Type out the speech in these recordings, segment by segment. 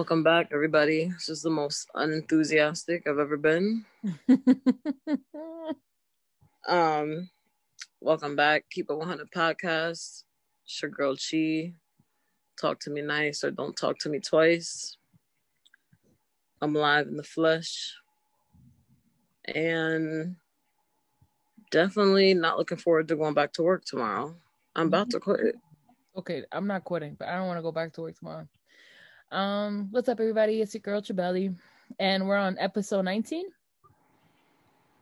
Welcome back, everybody. This is the most unenthusiastic I've ever been. um, welcome back. Keep it 100 podcast. It's your girl Chi. Talk to me nice or don't talk to me twice. I'm live in the flesh. And definitely not looking forward to going back to work tomorrow. I'm about to quit. Okay, I'm not quitting, but I don't want to go back to work tomorrow. Um, what's up, everybody? It's your girl Chabeli, and we're on episode 19.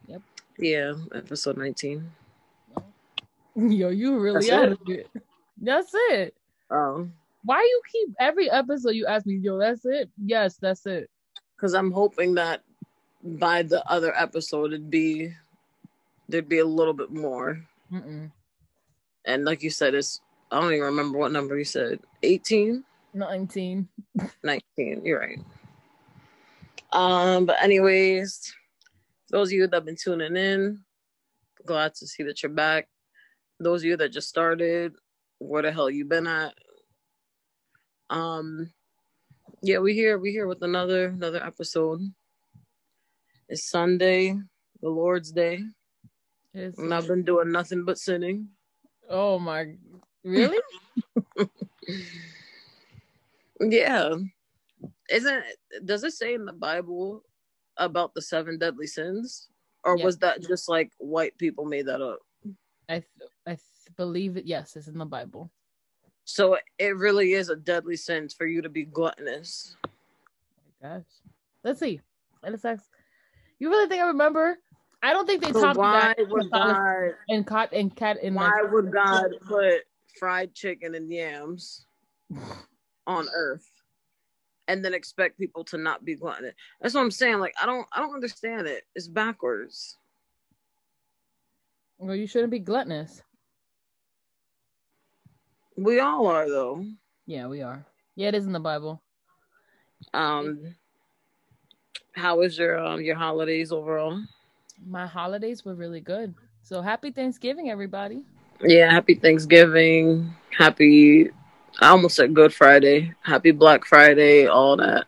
Yep. Yeah, episode 19. Yo, you really That's out it? of it. That's it. Oh, Why you keep every episode you ask me, yo, that's it? Yes, that's it. because I'm hoping that by the other episode it'd be there'd be a little bit more. Mm-mm. And like you said, it's I don't even remember what number you said. 18? 19. 19. You're right. Um, but anyways, those of you that have been tuning in, glad to see that you're back. Those of you that just started, where the hell you been at? Um, yeah, we here. We here with another another episode. It's Sunday, the Lord's Day, It's- and I've been doing nothing but sinning. oh my, really? Yeah. Isn't does it say in the Bible about the seven deadly sins? Or was that just like white people made that up? I th- I th- believe it. Yes, it's in the Bible. So it really is a deadly sin for you to be gluttonous. Oh my gosh, let's see. Ask. You really think I remember? I don't think they So taught me why that would God and caught and cat in why like would God put fried chicken and yams on earth and then expect people to not be gluttonous? That's what I'm saying. Like I don't I don't understand it. It's backwards. well, you shouldn't be gluttonous. We all are though. Yeah, we are. Yeah, it is in the Bible. Um, how was your um your holidays overall? My holidays were really good. So happy Thanksgiving, everybody. Yeah, happy Thanksgiving, happy. I almost said Good Friday, happy Black Friday, all that.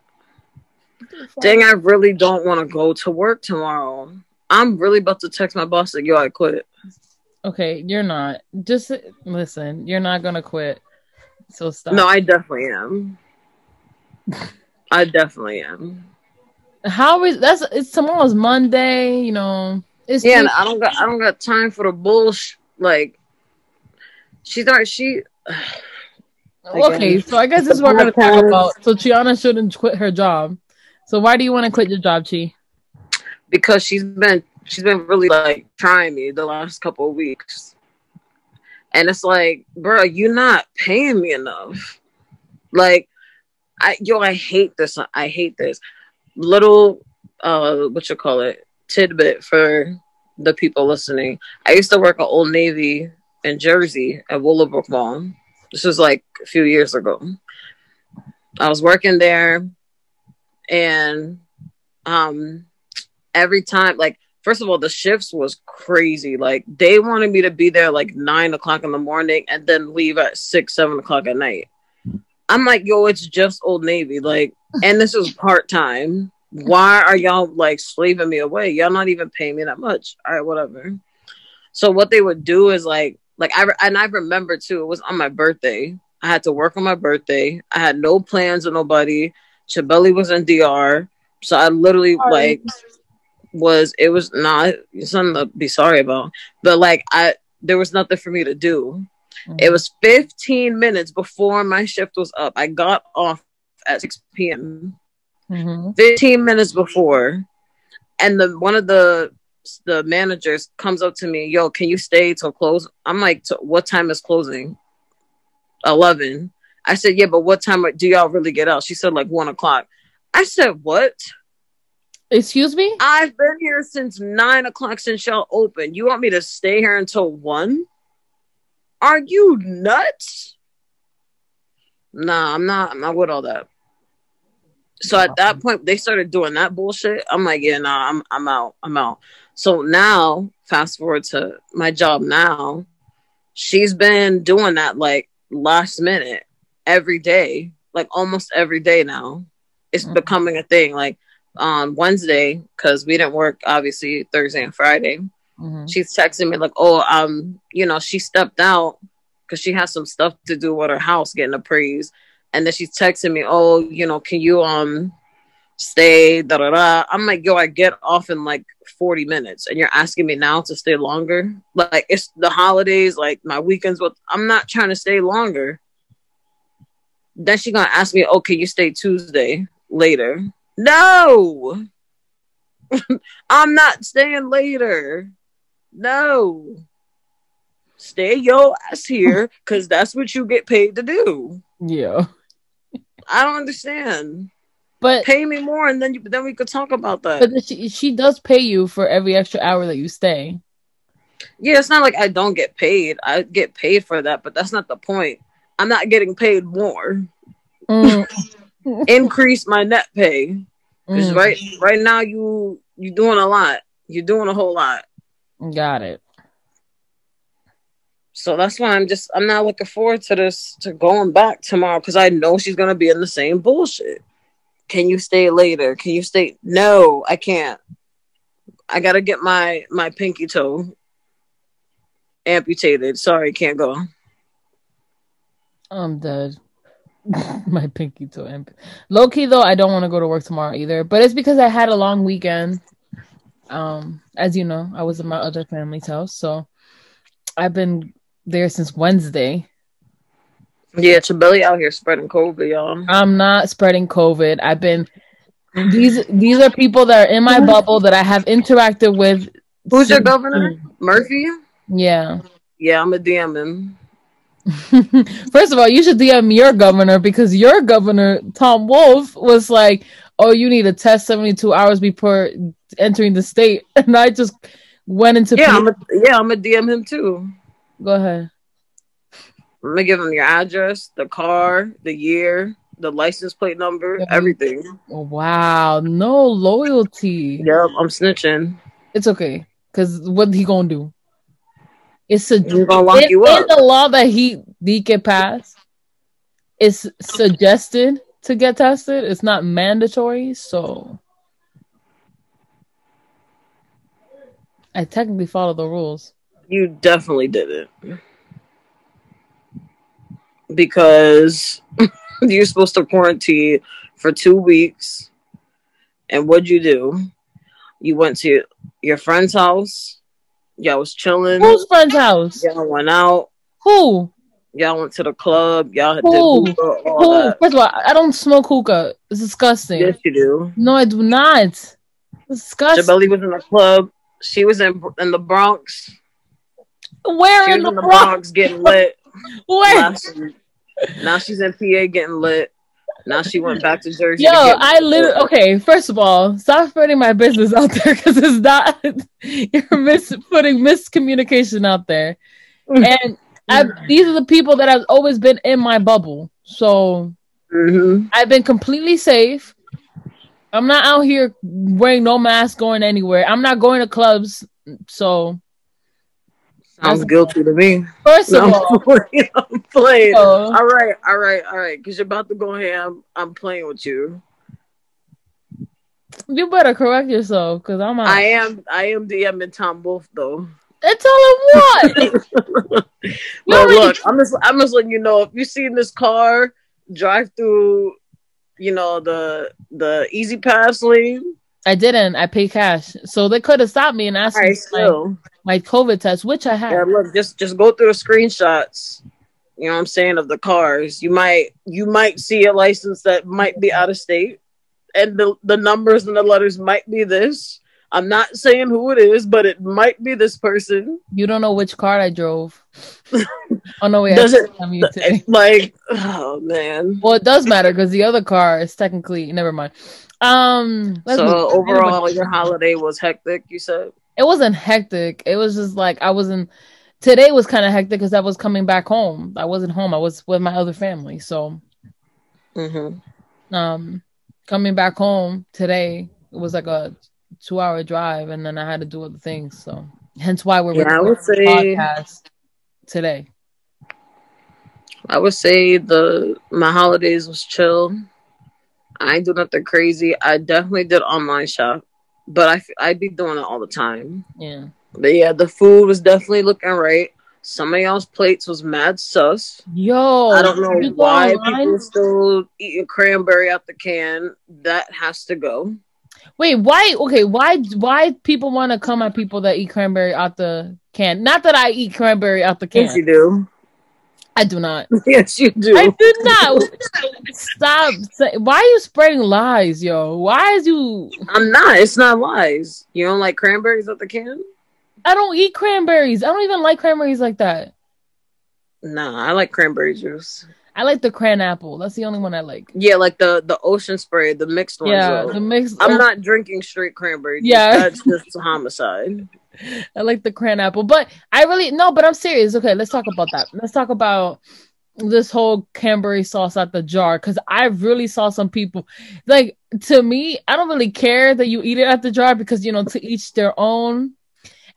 Dang, I really don't want to go to work tomorrow. I'm really about to text my boss like, yo, I quit. Okay, you're not. Just listen. You're not gonna quit. So stop. No, I definitely am. I definitely am. How is that's? It's tomorrow's Monday. You know. It's Yeah, I don't got I don't got time for the bullshit. Like, she's not she. Okay, so I guess this is what we're gonna talk about. So Chiana shouldn't quit her job. So why do you want to quit your job, Chi? because she's been she's been really like trying me the last couple of weeks and it's like bro you're not paying me enough like i yo i hate this i hate this little uh what you call it tidbit for the people listening i used to work at old navy in jersey at willowbrook mall this was like a few years ago. I was working there and um every time like first of all the shifts was crazy. Like they wanted me to be there like nine o'clock in the morning and then leave at six seven o'clock at night. I'm like yo it's just old navy. Like and this is part-time. Why are y'all like slaving me away? Y'all not even paying me that much. All right whatever. So what they would do is like like i re- and i remember too it was on my birthday. I had to work on my birthday. I had no plans with nobody. Chabeli was in dr so i literally Sorry. like was it was not something to be sorry about. But like i there was nothing for me to do. It was 15 minutes before my shift was up. I got off at 6 p.m Mhm. 15 minutes before. And the one of the the managers comes up to me yo can you stay till close i'm like what time is closing 11 i said yeah but what time do y'all really get out she said like one o'clock i said what Excuse me. I've been here since nine o'clock since y'all open. You want me to stay here until one? Are you nuts? Nah, I'm not. I'm not with all that. So at that point, they started doing that bullshit. I'm like, yeah, nah, I'm I'm out. I'm out. So now, fast forward to my job now. She's been doing that like last minute every day, like almost every day now. it's Mhm. becoming a thing. Like on Wednesday, because we didn't work obviously Thursday and Friday. Mhm. She's texting me like, "Oh, um, you know, she stepped out because she has some stuff to do with her house getting appraised." And then she's texting me, "Oh, you know, can you um stay?" Da da da. I'm like, "Yo, I get off in like 40 minutes, and you're asking me now to stay longer? Like it's the holidays, like my weekends. With I'm not trying to stay longer." Then she gonna ask me, "Oh, can you stay Tuesday later?" No, I'm not staying later. No. Stay your ass here because that's what you get paid to do. Yeah. I don't understand. But Pay me more and then you, then we could talk about that. but she she does pay you for every extra hour that you stay. yeah, it's not like I don't get paid. I get paid for that, but that's not the point. I'm not getting paid more. Mm, Increase my net pay. Because mm, right right now you you're doing a lot. You're doing a whole lot. got it. So that's why I'm just I'm not looking forward to this to going back tomorrow because I know she's gonna be in the same bullshit. Can you stay later? Can you stay? No, I can't. I gotta get my my pinky toe amputated. Sorry, can't go. I'm dead. My pinky toe. amp- Low key though, I don't want to go to work tomorrow either. But it's because I had a long weekend. Um, as you know, I was at my other family's house, so I've been there since Wednesday. Yeah, Chabeli out here spreading COVID, y'all. I'm not spreading COVID. I've been these these are people that are in my bubble that I have interacted with. Who's your governor? Murphy? Yeah. Yeah, I'm a DM him. First of all, you should DM your governor because your governor, Tom Wolf, was like, "Oh, you need a test 72 hours before entering the state," and I just went into. Yeah, I'm a, yeah, I'm a DM him too. Go ahead. I'm gonna give him your address, the car, the year, the license plate number, everything. Wow, no loyalty. Yep, I'm snitching. It's okay because what he gonna do? It's a He's gonna lock in, you in up. the law that he he can pass. It's suggested to get tested. It's not mandatory, so I technically follow the rules. You definitely did it. Because you're supposed to quarantine for two weeks. And what'd you do? You went to your friend's house. Y'all was chilling. Whose friend's house? Y'all went out. Who? Y'all went to the club. Y'all did Who? hookah, all Who? that. First of all, I don't smoke hookah. It's disgusting. Yes, you do. No, I do not. It's disgusting. Chabeli was in the club. She was in in the Bronx. Where She in was the, in the Bronx? Bronx getting lit. Where? Now she's in PA getting lit. Now she went back to Jersey. Yo, to I literally okay. First of all, stop spreading my business out there because it's not. You're mis- putting miscommunication out there, and I, these are the people that have always been in my bubble. So hmm I've been completely safe. I'm not out here wearing no mask going anywhere. I'm not going to clubs. So Sounds guilty to me. first No, of I'm all, playing. I'm playing. All right, all right, all right. Because you're about to go ham. I'm playing with you. you better correct yourself because I'm. Out. I am. I am DMing Tom Wolf though. All I want. But already- look, I'm just. I'm just letting you know. If you see this car drive through, you know the the E-ZPass lane. I didn't. I paid cash, so they could have stopped me and asked All me right, my, my COVID test, which I had. Yeah, look, just just go through the screenshots. You know what I'm saying of the cars. You might you might see a license that might be out of state, and the the numbers and the letters might be this. I'm not saying who it is, but it might be this person. You don't know which car I drove. oh no, wait. Does it-. Like, oh man. Well, it does matter because the other car is technically never mind. Um, So overall, your holiday was hectic. You said. it wasn't hectic. It was just like I wasn't. Today was kind of hectic because I was coming back home. I wasn't home. I was with my other family. So, Mm-hmm. um, coming back home today it was like a two-hour drive, and then I had to do other things. So, hence why we're Yeah, I recording would the say podcast today. I would say the my holidays was chill. I ain't do nothing crazy. I definitely did online shop, but i'd be doing it all the time. Yeah. But yeah, the food was definitely looking right. Some of y'all's plates was mad sus. Yo, I don't know why online? people still eating cranberry out the can. That has to go. Wait, why? Okay, why? Why people want to come at people that eat cranberry out the can? Not that I eat cranberry out the can. Yes, you do. I do not. Yes, you do. I do not. Stop. say- Why are you spreading lies, yo? Why is you? I'm not. It's not lies. You don't like cranberries out the can? I don't eat cranberries. I don't even like cranberries like that. Nah, I like cranberry juice. I like the cran apple. That's the only one I like. Yeah, like the the ocean spray, the mixed ones. Yeah, the mixed. I'm not drinking straight cranberry. Juice. Yeah. that's just homicide. I like the cran apple, but I really no. But I'm serious. Okay, let's talk about that. Let's talk about this whole cranberry sauce out the jar because I really saw some people like to me. I don't really care that you eat it at the jar because you know to each their own.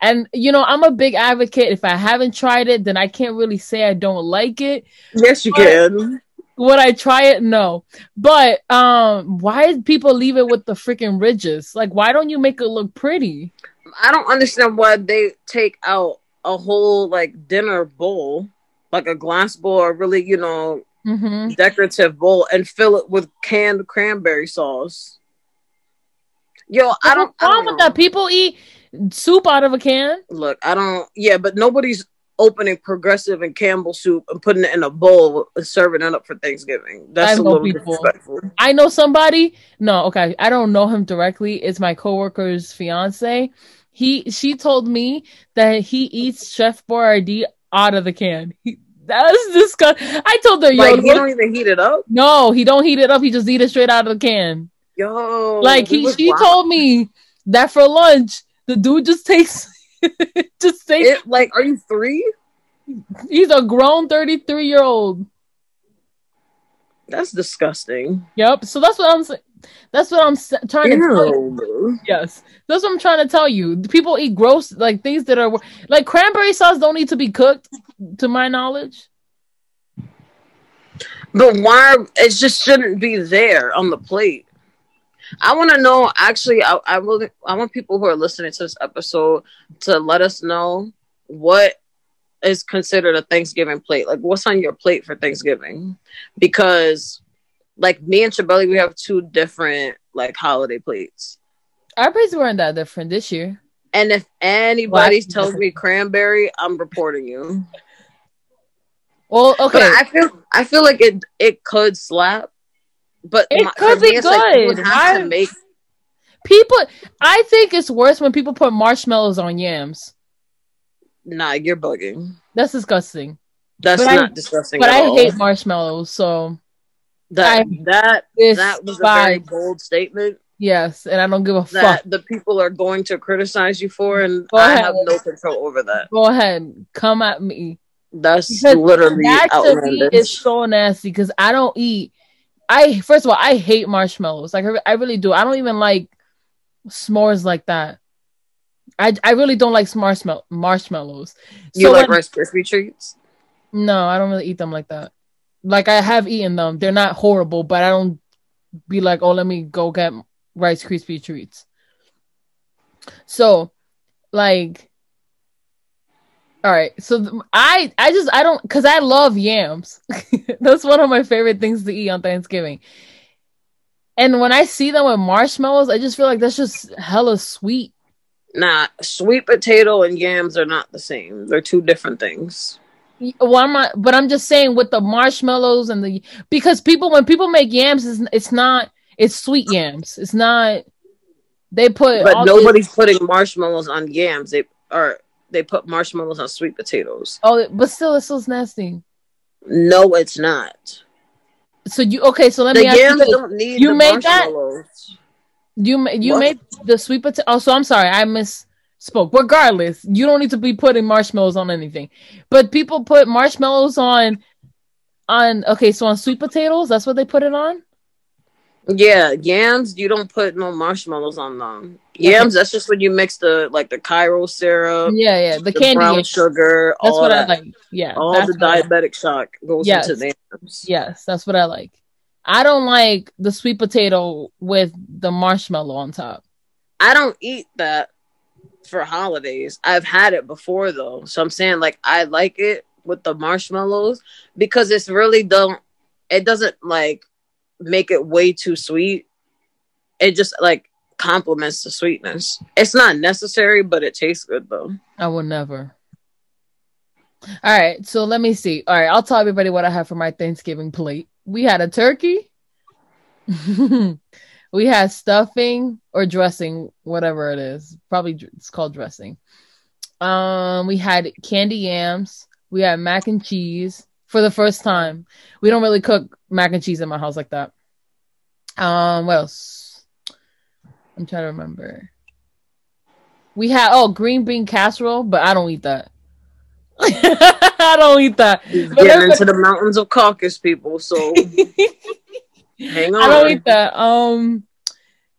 And you know, I'm a big advocate. If I haven't tried it, then I can't really say I don't like it. Yes, you But- can. Would I try it? No. But um, why people leave it with the freaking ridges? Like, why don't you make it look pretty? I don't understand why they take out a whole like dinner bowl, like a glass bowl, or really, you know, Mm-hmm. decorative bowl, and fill it with canned cranberry sauce. Yo, I don't. Wrong with that? People eat soup out of a can. Look, I don't. Yeah, but nobody's opening Progresso and Campbell soup and putting it in a bowl and serving it up for Thanksgiving. That's I a little people. disrespectful. I know somebody. No, okay, I don't know him directly. It's my coworker's fiance. He she told me that he eats Chef Boyardee out of the can. He, that's disgusting. I told her, yo, Like, he look- don't even heat it up. no, he don't heat it up. He just eat it straight out of the can. Yo, like he, she wild. told me that for lunch, the dude just takes, just takes. it. Like, are you three? He's a grown thirty three year old. That's disgusting. Yep. So that's what I'm saying. That's what I'm s- trying to tell you. Yes, that's what I'm trying to tell you. People eat gross like things that are like cranberry sauce don't need to be cooked, to my knowledge. But why? It just shouldn't be there on the plate. I want to know. Actually, I, I really, I want people who are listening to this episode to let us know what is considered a Thanksgiving plate. Like, what's on your plate for Thanksgiving? Because, like me and Chabeli, we have two different like holiday plates. Our plates weren't that different this year. And if anybody Well, tells me cranberry, I'm reporting you. Well, But okay, I feel I feel like it it could slap. But It my- could be it's like you would good. have to make people. I think it's worse when people put marshmallows on yams. Nah, you're bugging. That's disgusting. That's But I- not disgusting. But I all. hate marshmallows, so that. I that that was a very bold statement yes, and I don't give a that fuck. the people are going to criticize you for, and Go I ahead. have no control over that. Go ahead, come at me. That's Because literally that to me is so nasty because I don't eat. I first of all, I hate marshmallows. Like I, I really do. I don't even like s'mores like that. I I really don't like marshmallow marshmallows. you So like when- Rice Krispie treats? No, I don't really eat them like that. Like I have eaten them. They're not horrible, but I don't be like, oh, let me go get Rice Krispie treats. So, like, all right. So th- I I just I don't because I love yams. That's one of my favorite things to eat on Thanksgiving. And when I see them with marshmallows, I just feel like that's just hella sweet. Nah, sweet potato and yams are not the same. They're two different things. Well, I'm not, but I'm just saying with the marshmallows and the because people when people make yams, it's, it's not it's sweet yams. It's not. They put But nobody's putting marshmallows on yams. They are they put marshmallows on sweet potatoes. Oh, but still, it's still nasty. No, it's not. So you okay? So let The me ask you yams this. don't need You made that? You you What? made the sweet potato. Oh, so I'm sorry, I misspoke. Regardless, you don't need to be putting marshmallows on anything. But people put marshmallows on on okay, so on sweet potatoes, that's what they put it on. Yeah, yams. You don't put no marshmallows on them. Yams. That's just when you mix the like the Karo syrup, Yeah, yeah, the, the, candy. brown yams. sugar. That's what that. I like. Yeah, All the diabetic shock goes Yes. into the yams. Yes, that's what I like. I don't like the sweet potato with the marshmallow on top. I don't eat that for holidays. I've had it before though. So I'm saying like I like it with the marshmallows because it's really don't it doesn't like make it way too sweet. It just like complements the sweetness. It's not necessary, but it tastes good though. I will never. All right, so let me see. All right, I'll tell everybody what I have for my Thanksgiving plate. We had a turkey. we had stuffing or dressing, whatever it is. Probably it's called dressing. Um, we had candy yams. We had mac and cheese for the first time. We don't really cook mac and cheese in my house like that. Um, what else? I'm trying to remember. We had oh green bean casserole, but I don't eat that. I don't eat that. Get into the mountains of caucus, people. So hang on. I don't eat that. Um,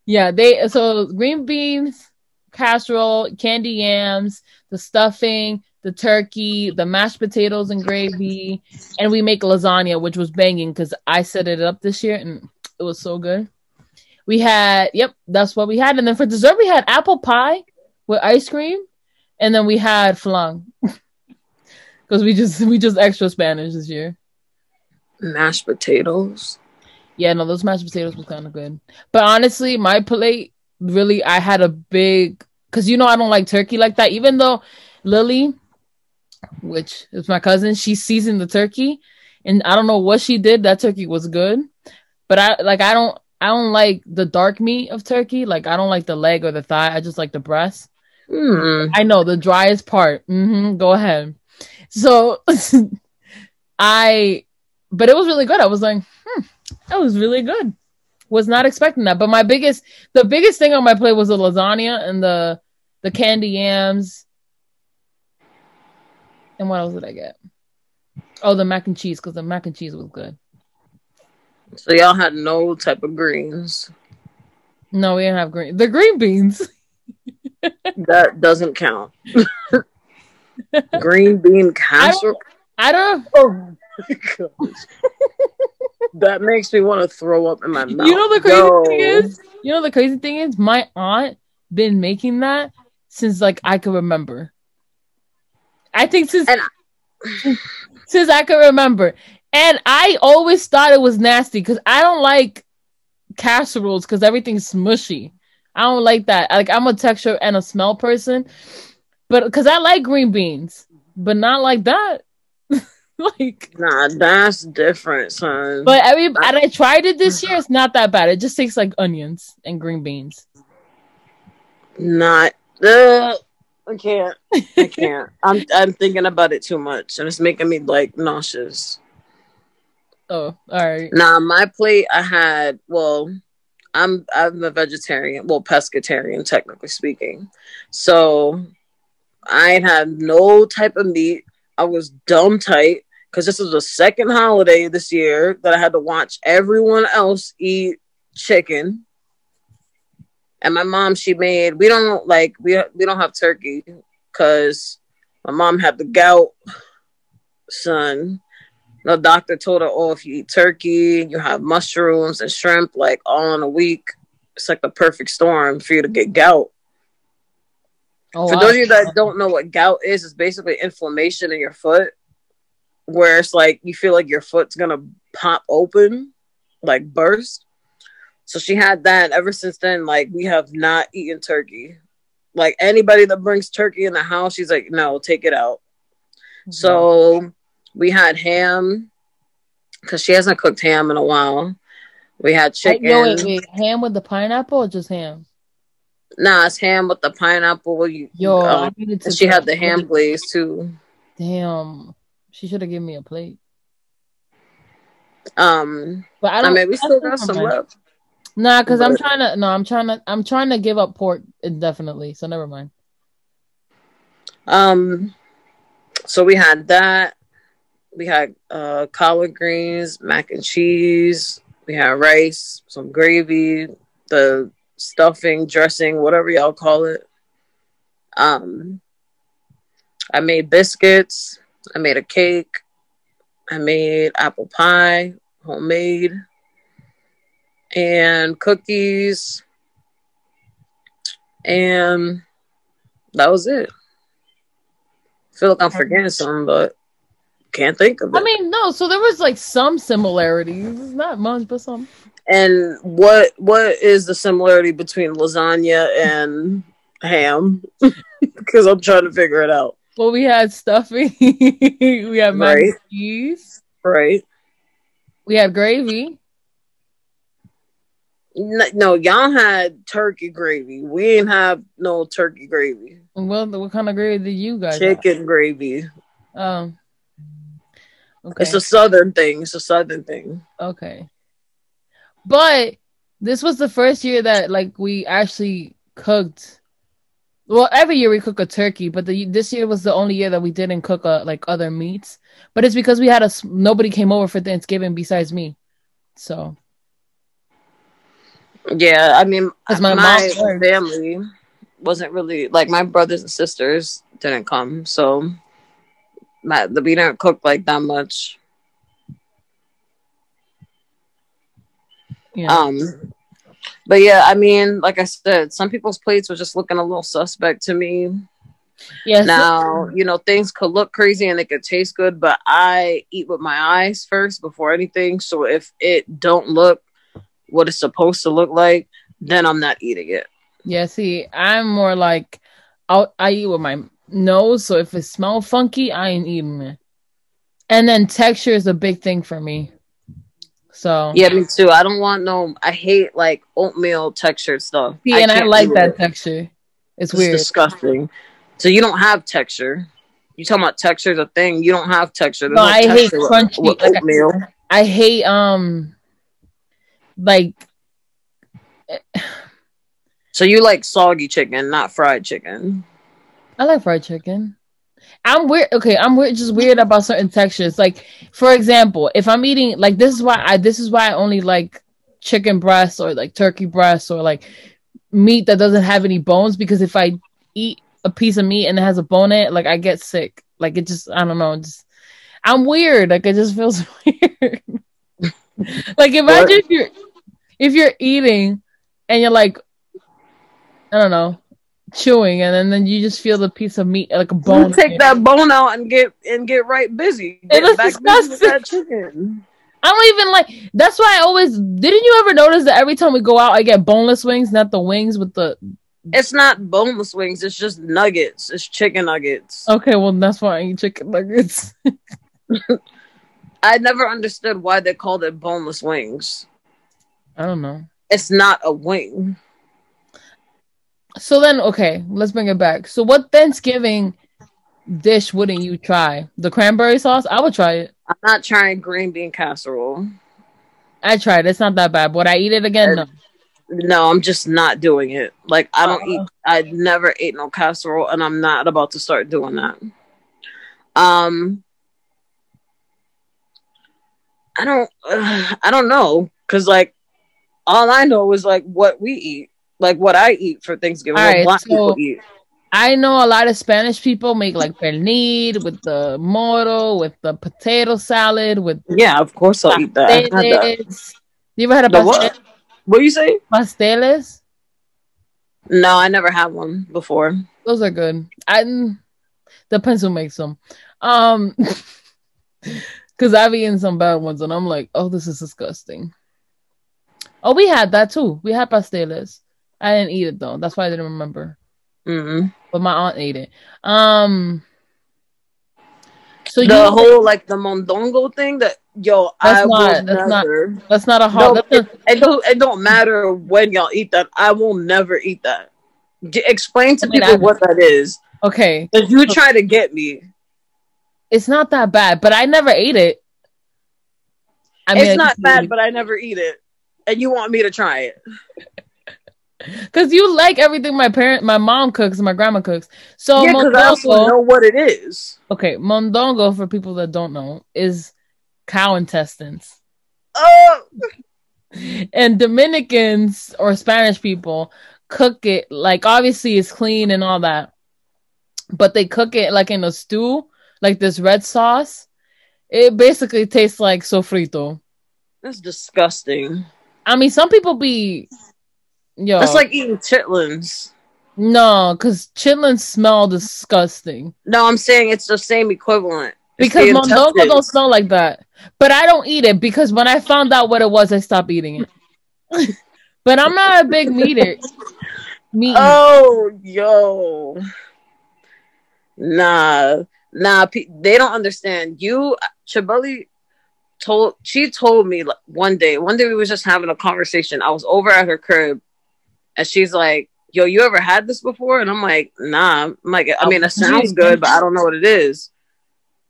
yeah, they so green beans, casserole, candy yams, the stuffing, the turkey, the mashed potatoes and gravy, and we make lasagna, which was banging because I set it up this year and it was so good. We had, yep, that's what we had, and then for dessert we had apple pie with ice cream, and then we had flan. because we just we just extra Spanish this year. Mashed potatoes. Yeah, no, those mashed potatoes was kind of good. But honestly, my plate really, I had a big because you know I don't like turkey like that. Even though Lily, which is my cousin, she seasoned the turkey, and I don't know what she did. That turkey was good, but I like I don't I don't like the dark meat of turkey. Like I don't like the leg or the thigh. I just like the breast. Mm. I know the driest part. Mm-hmm, go ahead. So I, but it was really good. I was like, hmm, that was really good. Was not expecting that. But my biggest, the biggest thing on my plate was the lasagna and the the candy yams. And what else did I get? Oh, the mac and cheese because the mac and cheese was good. So y'all had no type of greens. No, we didn't have green. The green beans. that doesn't count. Green bean casserole. I don't. I don't oh that makes me want to throw up in my mouth. You know the crazy no. thing is. You know the crazy thing is, my aunt been making that since like I can remember. I think since I- since I can remember, and I always thought it was nasty because I don't like casseroles because everything's smushy. I don't like that. Like I'm a texture and a smell person but because I like green beans, but not like that. like nah, that's different, son. But I mean, I, I tried it this year. It's not that bad. It just tastes like onions and green beans. Not. Uh, I can't. I can't. I'm I'm thinking about it too much, and it's making me like nauseous. Oh, all right. Nah, my plate. I had well. I'm I'm a vegetarian, well pescatarian technically speaking. So I ain't had no type of meat. I was dumb tight because this was the second holiday this year that I had to watch everyone else eat chicken. And my mom, she made. We don't like we we don't have turkey because my mom had the gout. Son, the doctor told her, "Oh, if you eat turkey, you have mushrooms and shrimp, like all in a week. It's like the perfect storm for you to get gout." Oh, For those of you that don't know what gout is, it's basically inflammation in your foot, where it's like you feel like your foot's gonna pop open, like burst. So she had that. Ever since then, like we have not eaten turkey. Like anybody that brings turkey in the house, she's like, no, take it out. Mm-hmm. So we had ham because she hasn't cooked ham in a while. We had chicken. wait, wait. Ham with the pineapple or just ham? Nah, it's ham with the pineapple. You, Yo, um, she had the ham glaze too. Damn, she should have given me a plate. Um, but I, don't, I mean, we still got some left. Nah, because I'm trying to. No, I'm trying to. I'm trying to give up pork indefinitely. So never mind. Um, so we had that. We had uh collard greens, mac and cheese. We had rice, some gravy, the stuffing, dressing, whatever y'all call it. Um, I made biscuits. I made a cake. I made apple pie, homemade. and cookies, and that was it. I feel like I'm forgetting something, but can't think of it. I mean, no. So there was like some similarities, not much, but some. and what what is the similarity between lasagna and ham? Because I'm trying to figure it out. Well, we had stuffing. we had mac and Right. cheese. Right? We had gravy. No, no, y'all had turkey gravy. We didn't have no turkey gravy. Well, what kind of gravy did you guys? have? Chicken gravy. Um. Okay. It's a southern thing. It's a southern thing. okay. But this was the first year that like we actually cooked. Well, every year we cook a turkey, but the, this year was the only year that we didn't cook uh like other meats. But it's because we had a nobody came over for Thanksgiving besides me. So Yeah, I mean, my, my family wasn't really like my brothers and sisters didn't come, so my, we didn't cook like that much. yeah. Um, but yeah, I mean, like I said, some people's plates were just looking a little suspect to me. yes. Now, you know, things could look crazy and they could taste good, but I eat with my eyes first before anything. So if it don't look what it's supposed to look like, then I'm not eating it. Yeah, see, I'm more like I I eat with my nose, so if it smells funky, I ain't eating it. And then texture is a big thing for me. So Yeah, me too. I don't want no. I hate like oatmeal textured stuff. see, and I, like that it. texture. It's It's weird. disgusting. So you don't have texture. You talking about texture is a thing. You don't have texture. There's No, I hate with- crunchy, with like I- oatmeal. I hate um like So you like soggy chicken, not fried chicken. I like fried chicken. I'm weird. Okay, I'm weird. Just weird about certain textures. Like, for example, if I'm eating like this is why I this is why I only like chicken breasts or like turkey breasts or like meat that doesn't have any bones because if I eat a piece of meat and it has a bone in it, like I get sick. Like it just I don't know. Just I'm weird. Like it just feels weird. like imagine if you're if you're eating and you're like I don't know chewing and then, then you just feel the piece of meat like a bone. You take that bone out and get and get right busy. It Get looks back busy disgusting. that chicken. I don't even like. That's why I always. Didn't you ever notice that every time we go out, I get boneless wings, not the wings with the. It's not boneless wings. It's just nuggets. It's chicken nuggets. Okay, well that's why I eat chicken nuggets. I never understood why they called it boneless wings. I don't know. It's not a wing. So then, okay, let's bring it back. So what Thanksgiving dish wouldn't you try? The cranberry sauce? I would try it. I'm not trying green bean casserole. I tried. It's not that bad. Would I eat it again? No. No, I'm just not doing it. Like I don't Uh-uh. eat. I never ate no casserole, and I'm not about to start doing that. Um, I don't. Uh, I don't know, cause like all I know is like what we eat, like what I eat for Thanksgiving. All right, so- people eat. I know a lot of Spanish people make like pernil with the moro, with the potato salad, with Yeah, of course I'll eat that. That. You ever had a pastel? what? What do you say? pasteles? No, I never had one before. Those are good. I depends who makes them. Um, because I've eaten some bad ones, and I'm like, oh, this is disgusting. Oh, we had that too. We had pasteles. I didn't eat it though. That's why I didn't remember. mm But my aunt ate it. Um. So the you whole like the mondongo thing that yo That's I will not- that's not- that's not a No, that's it, it don't it don't matter when y'all eat that. I will never eat that. D- explain to I mean, people I- what that is. okay. If you try to get me, It's not that bad, but I never ate it. I it's not bad, but I never eat it, and you want me to try it. Because you like everything my parent, my mom cooks, and my grandma cooks. So yeah, because I also know what it is. okay, mondongo for people that don't know is cow intestines, Oh, and Dominicans or Spanish people cook it like obviously it's clean and all that, but they cook it like in a stew, like this red sauce. It basically tastes like sofrito. that's disgusting. I mean, some people be yo. That's like eating chitlins. no, because chitlins smell disgusting. No, I'm saying it's the same equivalent. It's Because mondongo don't smell like that. But I don't eat it because when I found out what it was, I stopped eating it. but I'm not a big meat eater. Meat. Oh, yo. Nah, nah. Pe- they don't understand. You, Chabeli, told she told me like, one day. One day we was just having a conversation. I was over at her crib, and she's like, "Yo, you ever had this before?" And I'm like, "Nah." I'm like, I oh, mean, it sounds good, but I don't know what it is.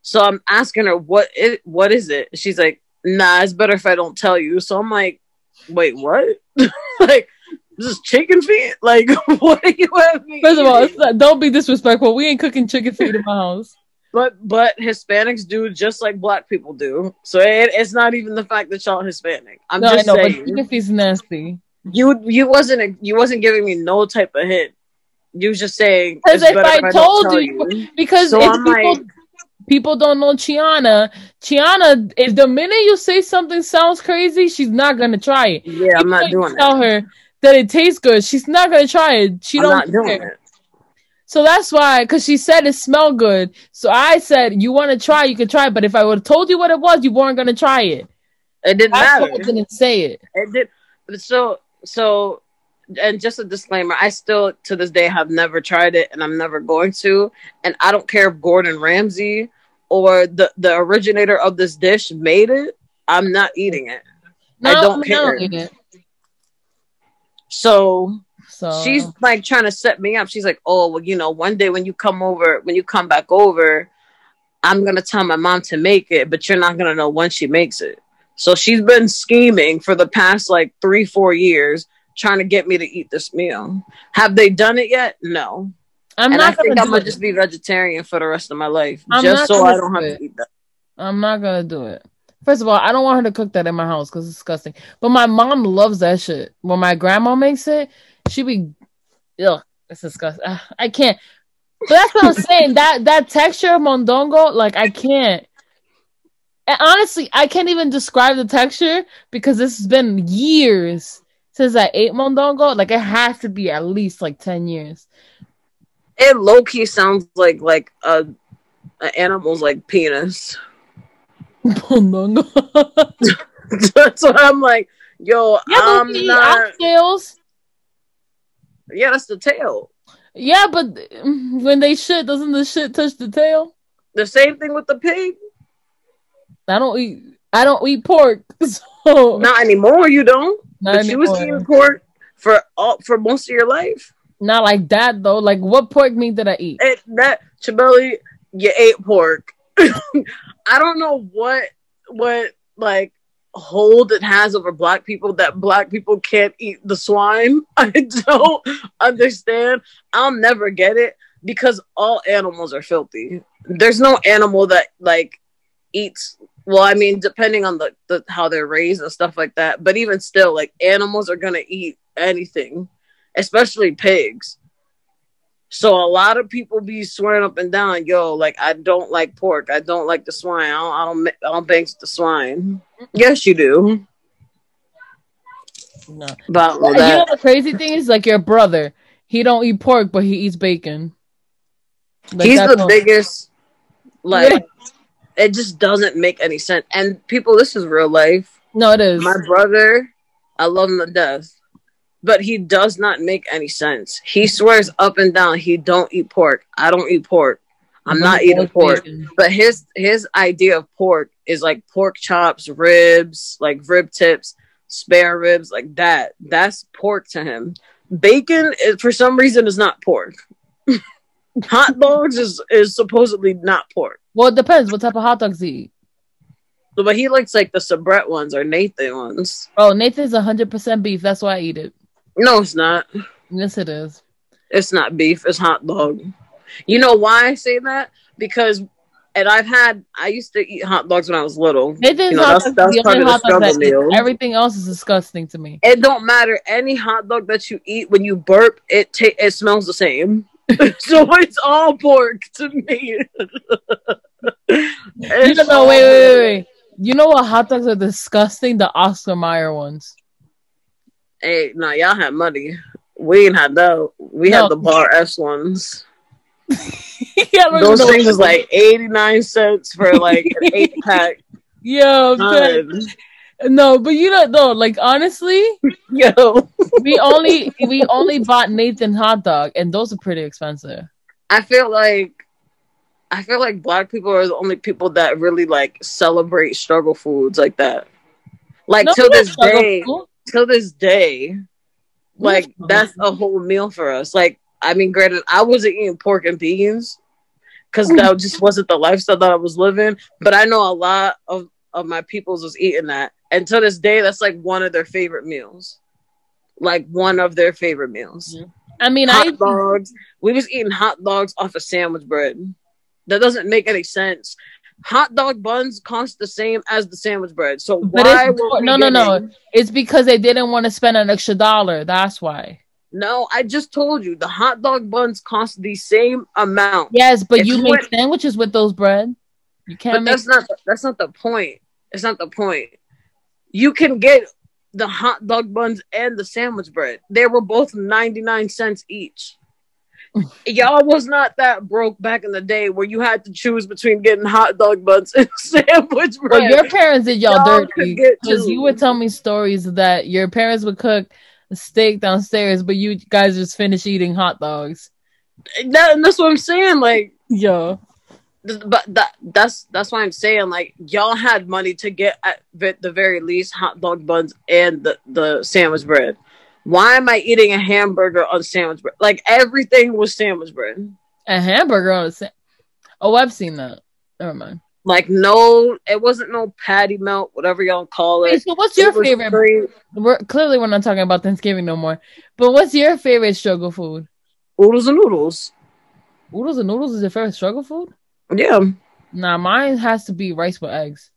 So I'm asking her, what it, what is it?" She's like, "Nah, it's better if I don't tell you." So I'm like, "Wait, what?" like. This is chicken feet? Like, what are you having? First of all, not- don't be disrespectful. We ain't cooking chicken feet in my house. But but Hispanics do just like black people do. So it, it's not even the fact that y'all Hispanic. I'm No, I just know, but saying chicken feet's nasty. You you wasn't you wasn't giving me no type of hint. You was just saying because if I don't told tell you- Because So if people, like- people don't know Chiana, Chiana, if the minute you say something sounds crazy, she's not gonna try it. yeah, I'm not doing you Tell her that it tastes good. She's not gonna try it. She I'm don't not doing care. it. So that's why, because she said it smelled good. So I said, you want to try, you can try. it. But if I would have told you what it was, you weren't gonna try it. It didn't I matter. didn't say it. It did. So so, and just a disclaimer: I still to this day have never tried it, and I'm never going to. And I don't care if Gordon Ramsay or the the originator of this dish made it. I'm not eating it. I don't care. So So she's like trying to set me up. She's like, "Oh, well, you know, one day when you come over, when you come back over, I'm gonna tell my mom to make it, but you're not gonna know when she makes it." So she's been scheming for the past like three, four years, trying to get me to eat this meal. Have they done it yet? No. I'm and I not think gonna I'm gonna just be vegetarian for the rest of my life, I'm just so I don't do have it. to eat that. I'm not gonna do it. First of all, I don't want her to cook that in my house because it's disgusting. But my mom loves that shit. When my grandma makes it, she be, ugh, it's disgusting. I can't. But that's what I'm saying. That that texture of mondongo, like I can't. And honestly, I can't even describe the texture because this has been years since I ate mondongo. Like it has to be at least like ten years. It low key sounds like like a, animal's like penis. mondongo. That's what I'm like. Yo, yeah, I'm not. oxtails. Yeah, that's the tail. Yeah, but mm, when they shit, doesn't the shit touch the tail? The same thing with the pig. I don't eat. I don't eat pork, so Not anymore. You don't. not, but you was anymore. eating pork for all for most of your life. Not like that though. Like what pork meat did I eat? It, that Chabeli, you ate pork. I don't know what what like hold it has over black people that black people can't eat the swine. I don't understand. I'll never get it because all animals are filthy. There's no animal that like eats well, I mean, depending on the, the how they're raised and stuff like that. But even still, like animals are gonna eat anything, especially pigs. So a lot of people be swearing up and down, yo, like I don't like pork, I don't like the swine, I don't, I don't, I don't the swine. Yes, you do. No. But you know the crazy thing is like your brother. He don't eat pork, but he eats bacon. Like, he's the all- biggest. Like, it just doesn't make any sense. And people, this is real life. No, it is. My brother, I love him to death, but he does not make any sense. He swears up and down he don't eat pork. I don't eat pork. I'm not eating pork. But his his idea of pork is like pork chops, ribs, like rib tips, spare ribs, like that. That's pork to him. Bacon, is, for some reason, is not pork. Hot dogs is is supposedly not pork, Well, it depends what type of hot dogs he eat. but he likes like the Sabrett ones or Nathan ones. Oh, Nathan's hundred percent beef. That's why I eat it. No, it's not. Yes, it is. It's not beef. It's hot dog. You know why I say that? Because, and I've had. I used to eat hot dogs when I was little. Nathan's You know, hot that's- dogs that's the only hot dog that meal. everything else is disgusting to me. It don't matter. Any hot dog that you eat when you burp, it ta- it smells the same. So it's all pork to me. You know. all Wait, wait, wait, wait. You know what hot dogs are disgusting? The Oscar Mayer ones. Hey, no, y'all had money. We ain't had that. We No. had the Bar-S ones. yeah, Those things was like eighty nine cents for like an eight pack. Yo. No, but you don't know. Like honestly, Yo, we only we only bought Nathan hot dog, and those are pretty expensive. I feel like I feel like black people are the only people that really like celebrate struggle foods like that. Like No, till this day, food. till this day, like that's a whole meal for us. Like I mean, granted, I wasn't eating pork and beans because that just wasn't the lifestyle that I was living. But I know a lot of of my peoples was eating that, and to this day, that's like one of their favorite meals. Like one of their favorite meals. I mean, I hot dogs. We was eating hot dogs off of sandwich bread. That doesn't make any sense. Hot dog buns cost the same as the sandwich bread. So But why? no, no, no. it's because they didn't want to spend an extra dollar. That's why. no. I just told you the hot dog buns cost the same amount. Yes, but If you you make went- sandwiches with those bread. You can't but make. that's not that's not the point. It's not the point. You can get the hot dog buns and the sandwich bread. They were both ninety nine cents each. Y'all was not that broke back in the day where you had to choose between getting hot dog buns and sandwich bread. Well, your parents did y'all, Y'all dirty because you would tell me stories that your parents would cook steak downstairs, but you guys just finish eating hot dogs. that, and that's what I'm saying. Like, Yo, but that that's that's why I'm saying like y'all had money to get at the very least hot dog buns and the the sandwich bread. Why am I eating a hamburger on sandwich bread? Like everything was sandwich bread. a hamburger on a sa- Oh, I've seen that. Never mind. Like no, it wasn't no patty melt, whatever y'all call Wait, it. so what's your It favorite? We're clearly we're not talking about Thanksgiving no more. But what's your favorite struggle food? oodles and noodles. Oodles and noodles is your favorite struggle food? Yeah. Nah, mine has to be rice with eggs.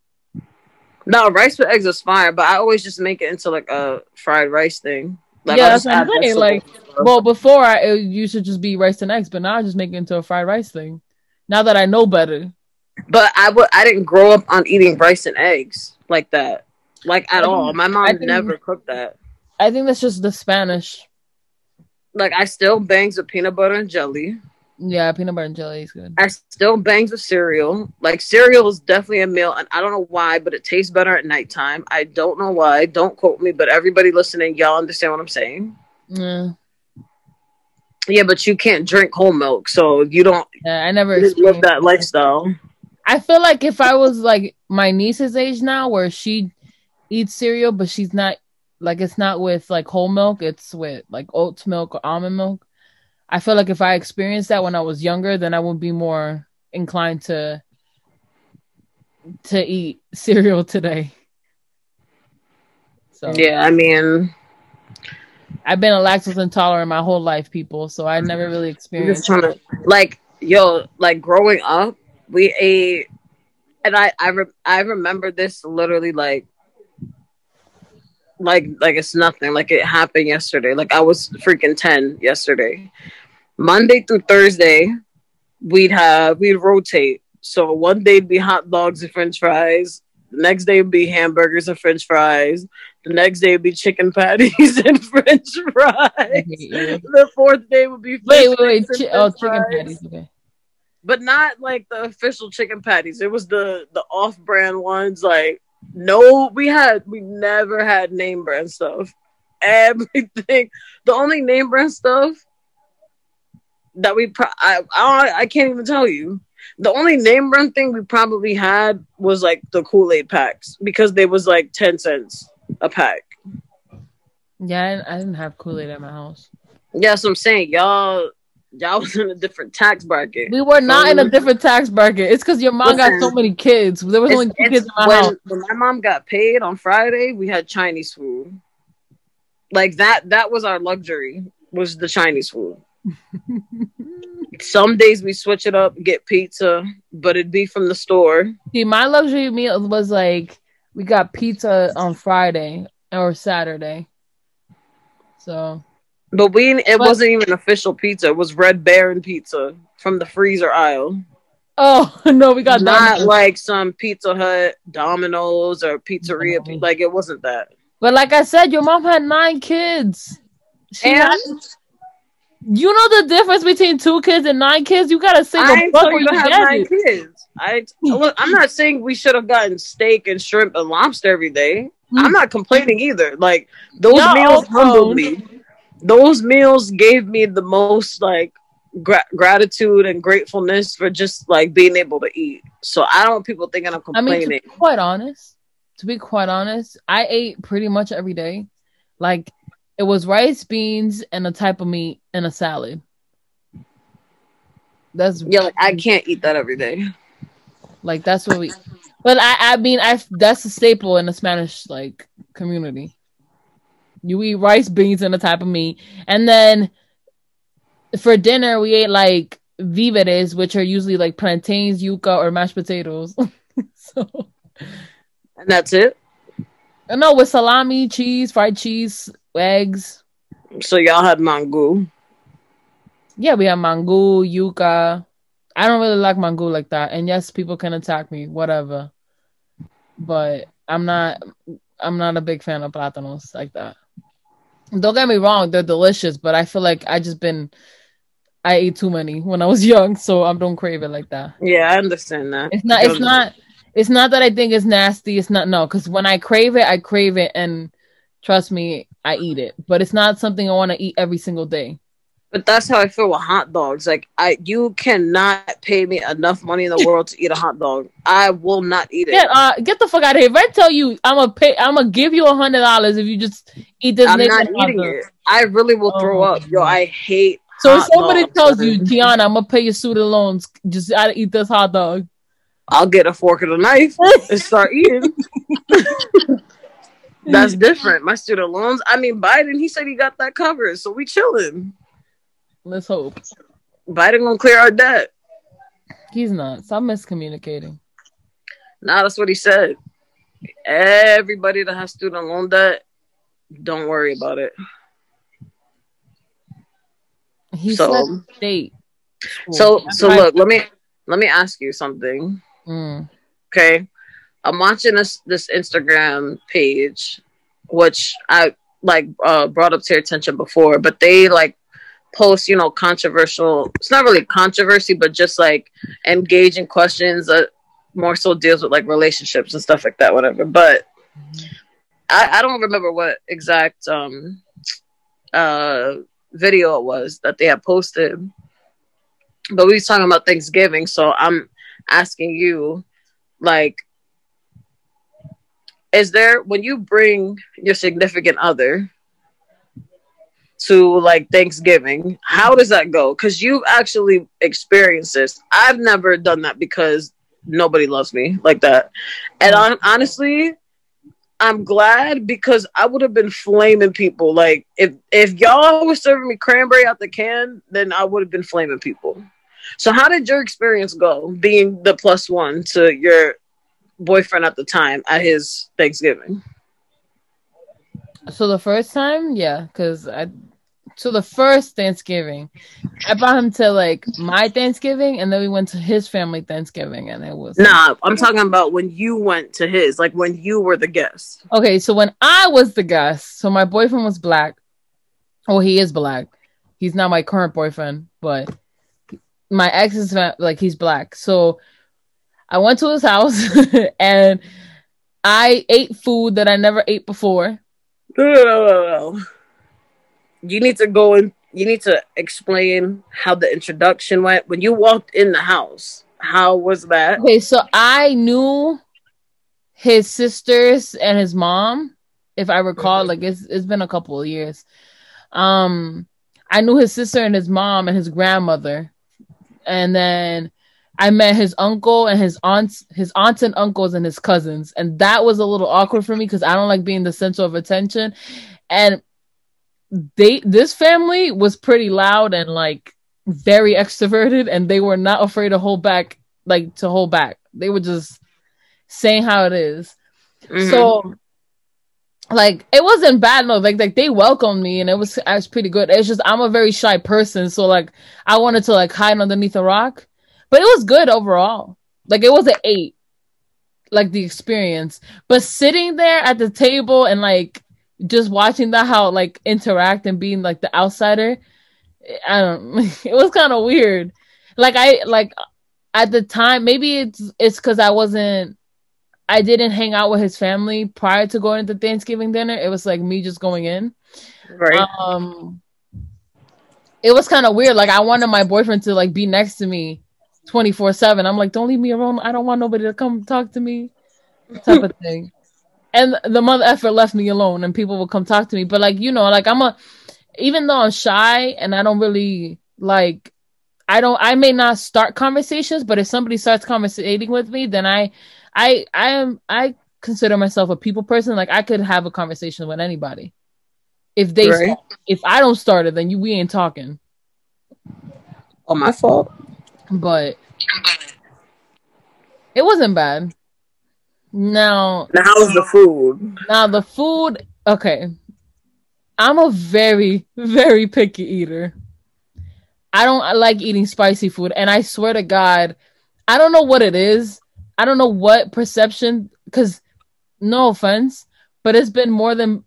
No, rice with eggs is fine, but I always just make it into like a fried rice thing. Like, Yeah, I'll that's what I'm saying, like. Well, before I it used to just be rice and eggs, but now I just make it into a fried rice thing. Now that I know better. But I would I didn't grow up on eating rice and eggs like that. Like at I all. My mom think- never cooked that. I think that's just the Spanish. Like I still bangs with peanut butter and jelly. Yeah, peanut butter and jelly is good. I still bangs with cereal. Like cereal is definitely a meal, and I don't know why, but it tastes better at nighttime. I don't know why. Don't quote me, but everybody listening, y'all understand what I'm saying. Yeah, Yeah, but you can't drink whole milk, so you don't yeah I never live that lifestyle. I feel like if I was like my niece's age now, where she eats cereal, but she's not like it's not with like whole milk, it's with like oats milk or almond milk. I feel like if I experienced that when I was younger, then I would be more inclined to to eat cereal today. So Yeah, I mean, I've been a lactose intolerant my whole life, people. So I never really I'm just experienced. trying to like yo, like growing up, we ate, and I I re- I remember this literally like like like it's nothing. Like it happened yesterday. Like I was freaking ten yesterday. Monday through Thursday, we'd have we'd rotate. So one day would be hot dogs and French fries. The next day would be hamburgers and French fries. The next day would be chicken patties and French fries. The fourth day would be Wait, wait, wait. Chi- oh, chicken patties. Okay. but not like the official chicken patties. It was the the off brand ones. Like no, we had we never had name brand stuff. Everything. The only name brand stuff that we pro- I, I I can't even tell you. The only name brand thing we probably had was like the Kool Aid packs because they was like ten cents a pack. Yeah, I didn't, have Kool Aid at my house. Yeah, so I'm saying y'all y'all was in a different tax bracket. We were not in a different tax bracket. It's because your mom got so many kids. There was only two kids in my when, house. when my mom got paid on Friday, we had Chinese food. Like that that was our luxury was the Chinese food. Some days we switch it up, get pizza, but it'd be from the store. See, my luxury meal was like we got pizza on Friday or Saturday. So But we it But- wasn't even official pizza. It was Red Baron pizza from the freezer aisle. oh no, we got Not that. like some Pizza Hut, Domino's, or pizzeria. No. Like it wasn't that. But like I said, your mom had nine kids. She And had- you know the difference between two kids and nine kids. You gotta save I a ain't buck told when you you have nine it. kids. I look. I'm not saying we should have gotten steak and shrimp and lobster every day. Mm. I'm not complaining either. Like those Y'all meals humbled me. Those meals gave me the most like gra- gratitude and gratefulness for just like being able to eat. So I don't want people thinking I'm complaining. I mean, to be quite honest, to be quite honest, I ate pretty much every day. Like it was rice, beans, and a type of meat and a salad. That's yeah, like I can't eat that every day. like that's what we. But I, I mean, I that's a staple in the Spanish like community. You eat rice, beans, and a type of meat, and then for dinner we ate like víveres, which are usually like plantains, yuca, or mashed potatoes. so And that's it. no, with salami, cheese, fried cheese, eggs. So y'all had mango. Yeah, we had mango, yuca. I don't really like mango like that. And yes, people can attack me, whatever. But I'm not I'm not a big fan of plátanos like that. Don't get me wrong, they're delicious, but I feel like I just been I ate too many when I was young, so I don't crave it like that. Yeah, I understand that. It's not it's not it's not that I think it's nasty. It's not no, because when I crave it, I crave it and trust me, I eat it. But it's not something I want to eat every single day. But that's how I feel with hot dogs. Like I, you cannot pay me enough money in the world to eat a hot dog. I will not eat it. Get uh get the fuck out of here. If I tell you I'm gonna pay I'm gonna give you a hundred dollars if you just eat this I'm not eating it. I really will throw Oh. up. Yo, I hate. So if somebody dogs, tells you, Tiana, I'm gonna pay your student loans, just gotta eat this hot dog. I'll get a fork and a knife and start eating. That's different. My student loans. I mean, Biden. He said he got that covered, so we chilling. Let's hope. Biden gonna clear our debt. He's not. Stop miscommunicating. Nah, that's what he said. Everybody that has student loan debt, don't worry about it. He So- said state. So, so look. Let me let me ask you something. Mm. Okay. I'm watching this this Instagram page, which I like uh brought up to your attention before, but they like post, you know, controversial it's not really controversy, but just like engaging questions that more so deals with like relationships and stuff like that, whatever. But I, I don't remember what exact um uh video it was that they had posted. But we was talking about Thanksgiving, so I'm asking you like is there when you bring your significant other to like Thanksgiving, how does that go? Because you've actually experienced this. I've never done that because nobody loves me like that. And mm. hon- honestly, I'm glad because I would have been flaming people. Like if if y'all were serving me cranberry out the can, then I would have been flaming people. So how did your experience go being the plus one to your boyfriend at the time at his Thanksgiving? So the first time, yeah, because I so the first Thanksgiving, I brought him to like my Thanksgiving, and then we went to his family Thanksgiving, and it was Nah, I'm talking about when you went to his, like when you were the guest. Okay, so when I was the guest, so my boyfriend was black. Oh, he is black. He's not my current boyfriend, but my ex is like he's black. So I went to his house and I ate food that I never ate before. No, no, no, no, no. You need to go and you need to explain how the introduction went when you walked in the house. How was that? Okay, so I knew his sisters and his mom, if I recall. Like it's it's been a couple of years. Um, I knew his sister and his mom and his grandmother, and then I met his uncle and his aunts, his aunts and uncles and his cousins, and that was a little awkward for me because I don't like being the center of attention, and they this family was pretty loud and like very extroverted and they were not afraid to hold back like to hold back. They were just saying how it is. Mhm. so like it wasn't bad no like like they welcomed me and it was I was pretty good. It's just i'm a very shy person so like i wanted to like hide underneath a rock. But it was good overall. Like it was an eight like the experience. But sitting there at the table and like just watching that how like interact and being like the outsider. I don't. It was kind of weird. Like I like at the time. Maybe it's it's because I wasn't. I didn't hang out with his family prior to going to Thanksgiving dinner. It was like me just going in. Right. Um, it was kind of weird. Like I wanted my boyfriend to like be next to me, twenty four seven. I'm like, don't leave me alone. I don't want nobody to come talk to me, type of thing. And the mother effort left me alone, and people would come talk to me. But like you know, like I'm a, even though I'm shy and I don't really like, I don't, I may not start conversations, but if somebody starts conversating with me, then I, I, I am, I consider myself a people person. Like I could have a conversation with anybody. If they, Right. if I don't start it, then you we ain't talking. Oh, my fault. But it wasn't bad. Now, Now, how was the food? now the food. Okay, I'm a very, very picky eater. I don't I like eating spicy food, and I swear to God, I don't know what it is. I don't know what perception. Because, no offense, but it's been more than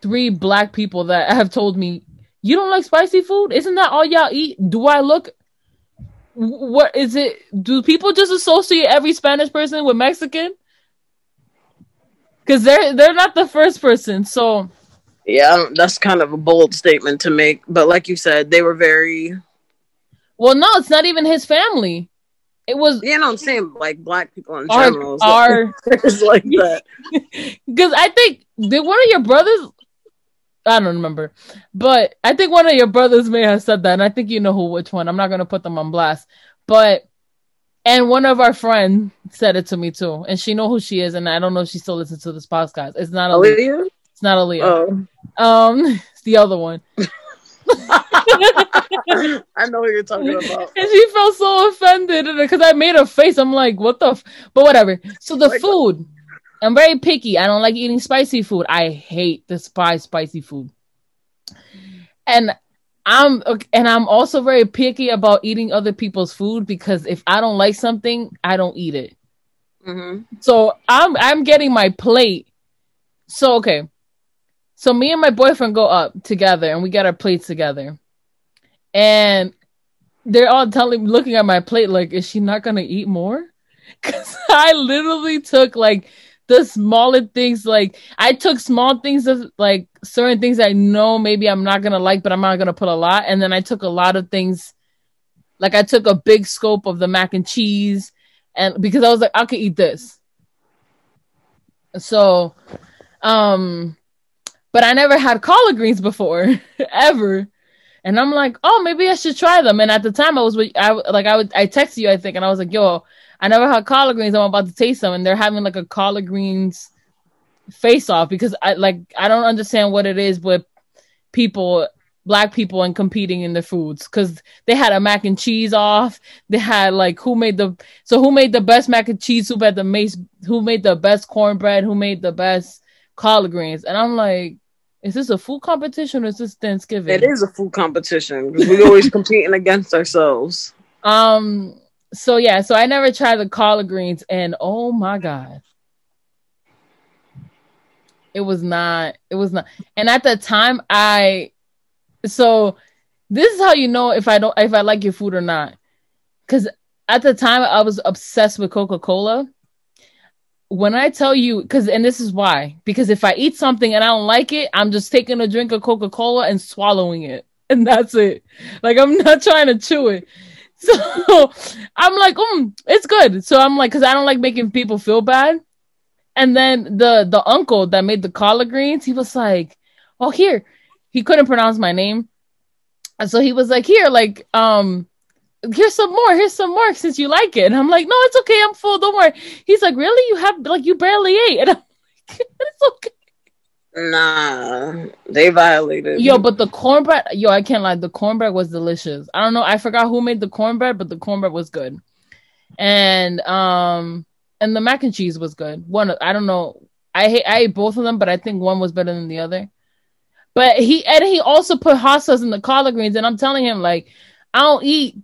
three black people that have told me you don't like spicy food. Isn't that all y'all eat? Do I look? What is it? Do people just associate every Spanish person with Mexican? Because they're they're not the first person. So Yeah, um, that's kind of a bold statement to make. But like you said, they were very, Well, no, it's not even his family. It was you know, I'm saying like black people in our general. our like that. because I think did one of your brothers. I don't remember, but I think one of your brothers may have said that, and I think you know who which one. I'm not gonna put them on blast, but and one of our friends said it to me too, and she know who she is, and I don't know if she still listens to this podcast. It's not Aaliyah. Olivia? It's not Aaliyah. Oh, Um, it's the other one. I know what you're talking about. And she felt so offended because I made a face. I'm like, what the? F-? But whatever. So the Like- food, I'm very picky. I don't like eating spicy food. I hate the spice spicy food. And I'm and I'm also very picky about eating other people's food because if I don't like something, I don't eat it. hmm So I'm I'm getting my plate. So okay. So me and my boyfriend go up together and we get our plates together. And they're all telling looking at my plate like, is she not gonna eat more? Cause I literally took like the smaller things, like I took small things of like certain things I know maybe I'm not gonna like, but I'm not gonna put a lot. And then I took a lot of things like I took a big scope of the mac and cheese and because I was like, I could eat this. So, um, but I never had collard greens before, ever. And I'm like, oh, maybe I should try them. And at the time, I was with, I like, I would, I texted you, I think, and I was like, yo, I never had collard greens. I'm about to taste them, and they're having like a collard greens face off because I like, I don't understand what it is with people, black people, and competing in their foods because they had a mac and cheese off. They had like who made the so who made the best mac and cheese soup at the mace? Who made the best cornbread? Who made the best collard greens? And I'm like, is this a food competition or is this Thanksgiving? It is a food competition because we're always competing against ourselves. Um. So yeah. So I never tried the collard greens, and oh my god, it was not. It was not. And at the time, I. So this is how you know if I don't if I like your food or not, because at the time I was obsessed with Coca Cola. When I tell you, because and this is why, because if I eat something and I don't like it, I'm just taking a drink of Coca Cola and swallowing it, and that's it. Like I'm not trying to chew it. So I'm like, mm, it's good. So I'm like, because I don't like making people feel bad. And then the the uncle that made the collard greens, he was like, "Oh, here." He couldn't pronounce my name, and so he was like, "Here, like, um, here's some more. Here's some more since you like it." And I'm like, "No, it's okay. I'm full. Don't worry." He's like, "Really? You have like you barely ate?" And I'm like, "It's okay." Nah, they violated. Yo, but the cornbread, yo, I can't lie. The cornbread was delicious. I don't know. I forgot who made the cornbread, but the cornbread was good. And um, and the mac and cheese was good. One, I don't know. I hate, I ate both of them, but I think one was better than the other. But he and he also put hot sauce in the collard greens, and I'm telling him like, I don't eat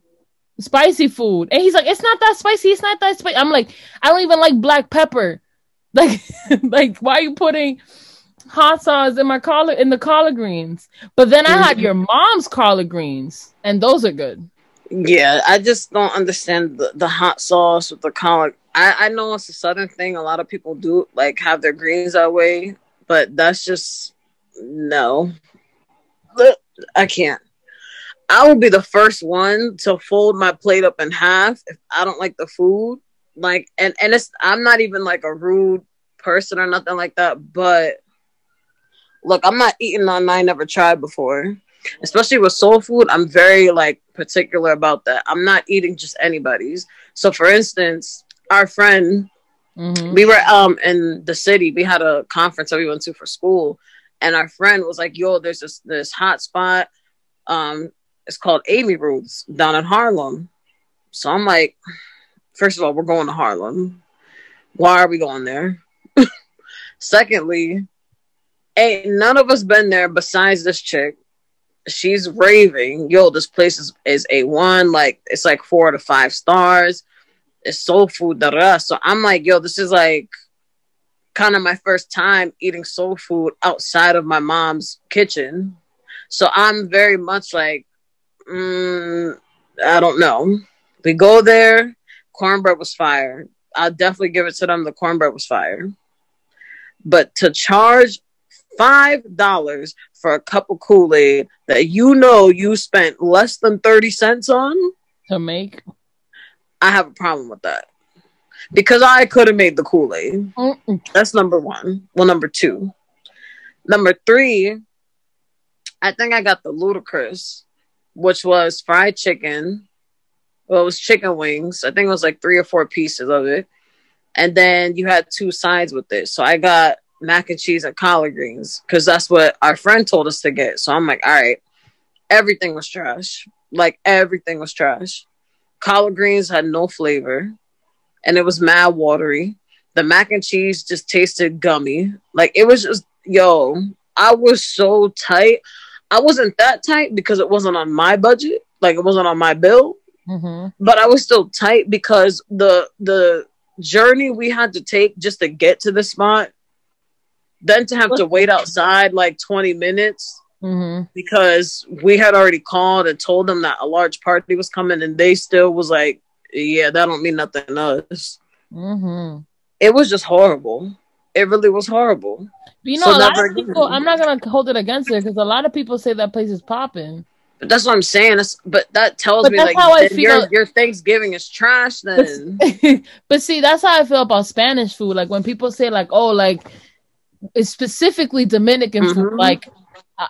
spicy food, and he's like, it's not that spicy. It's not that spicy. I'm like, I don't even like black pepper. Like, like why are you putting? Hot sauce in my collard in the collard greens. But then I had Mhm. your mom's collard greens, and those are good. Yeah, I just don't understand the, the hot sauce with the collard. I, I know it's a southern thing. A lot of people do like have their greens that way, but that's just no. I can't. I will be the first one to fold my plate up in half if I don't like the food. Like, and and it's I'm not even like a rude person or nothing like that. But look, I'm not eating on I never tried before. Especially with soul food i'm very like particular about that. I'm not eating just anybody's. So for instance our friend Mhm. we were um in the city. We had a conference that we went to for school. And our friend was like yo there's this this hot spot um it's called Amy Ruth's down in harlem. So i'm like first of all we're going to harlem. Why are we going there? Secondly ain't none of us been there besides this chick. She's raving. Yo this place is, is a one like it's like four to five stars. It's soul food da, da. so i'm like yo this is like kind of my first time eating soul food outside of my mom's kitchen. So i'm very much like mm, i don't know. We go there cornbread was fire. I'll definitely give it to them the cornbread was fire. But to charge five dollars for a cup of Kool-Aid that you know you spent less than 30 cents on, to make. I have a problem with that. Because I could have made the Kool-Aid. Mm-mm. That's number one. Well, number two. Number three, I think I got the Ludacris, which was fried chicken. Well, it was chicken wings. I think it was like three or four pieces of it. And then you had two sides with it. So I got mac and cheese and collard greens because that's what our friend told us to get. So I'm like, all right. Everything was trash. Like everything was trash. Collard greens had no flavor and it was mad watery. The mac and cheese just tasted gummy. Like it was just, yo, I was so tight. I wasn't that tight because it wasn't on my budget. Like it wasn't on my bill Mhm. but I was still tight because the the journey we had to take just to get to the spot, then to have to wait outside like 20 minutes Mhm. because we had already called and told them that a large party was coming and they still was like, Yeah, that don't mean nothing to us. Mhm. It was just horrible. It really was horrible. You know, So a lot of again. people. I'm not gonna hold it against her because a lot of people say that place is popping. But that's what I'm saying. It's, but that tells But me that's like how I then your your Thanksgiving is trash then. but see, that's how I feel about Spanish food. Like when people say, like, oh, like it's specifically Dominican food. Mhm. Like I,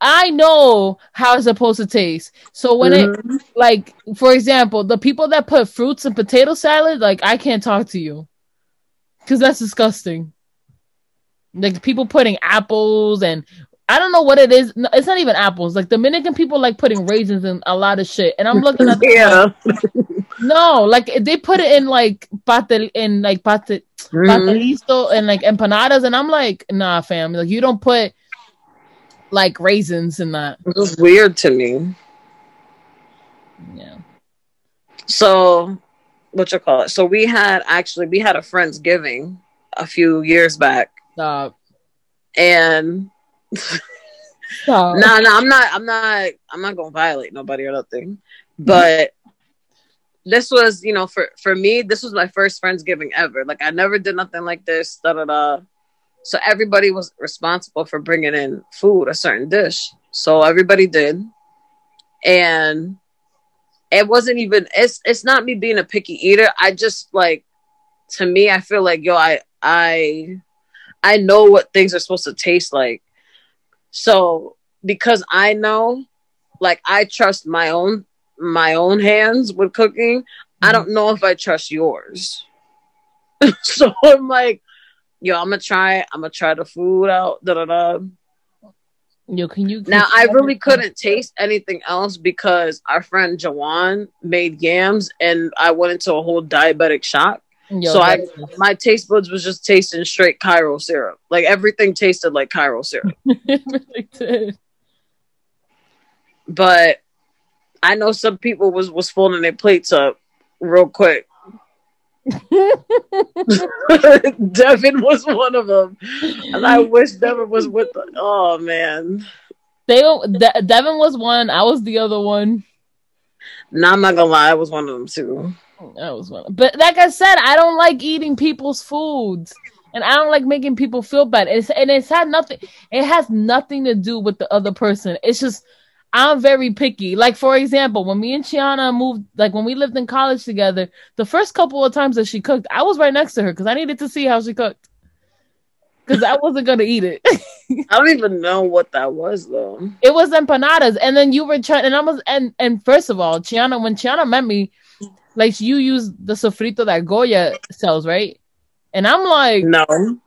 I know how it's supposed to taste. So when Mhm. it, like, for example, the people that put fruits in potato salad, like, I can't talk to you because that's disgusting. Like people putting apples and I don't know what it is. No, It's not even apples. Like Dominican people like putting raisins in a lot of shit, and I'm looking at them like, yeah. no, like they put it in like patel in like pate, Mhm. pastelitos and like empanadas, and I'm like, nah, fam, like you don't put like raisins in that. It was weird to me. Yeah. So, what you call it? So we had actually we had a friendsgiving a few years back, Stop. and No, no, I'm not, I'm not, I'm not gonna violate nobody or nothing, mm-hmm. but this was, you know, for for me, this was my first friendsgiving ever. Like I never did nothing like this. Da da da. So everybody was responsible for bringing in food, a certain dish. So everybody did, and it wasn't even. It's it's not me being a picky eater. I just like, to me, I feel like yo, I I I know what things are supposed to taste like. So because I know, like I trust my own my own hands with cooking, I don't mm-hmm. know if I trust yours. so I'm like, yo, I'm gonna try. I'm gonna try the food out. Da da da. Yo, can you? Now I really couldn't taste anything else because our friend Jawan made yams, and I went into a whole diabetic shock. Yo, so I, my taste buds was just tasting straight Karo syrup. Like everything tasted like Karo syrup. it really did. but I know some people was was folding their plates up real quick. Devin was one of them, and I wish Devin was with. The, oh man, they De- Devin was one. I was the other one. No, I'm not gonna lie. I was one of them too. I was one. But like I said, I don't like eating people's foods. And I don't like making people feel bad. It's, and it's had nothing. It has nothing to do with the other person. It's just I'm very picky. Like for example, when me and Chiana moved, like when we lived in college together, the first couple of times that she cooked, I was right next to her because I needed to see how she cooked. Because I wasn't gonna eat it. I don't even know what that was though. It was empanadas, and then you were trying, and I was, and and first of all, Chiana, when Chiana met me, like you use the sofrito that Goya sells, right? And I'm like, no,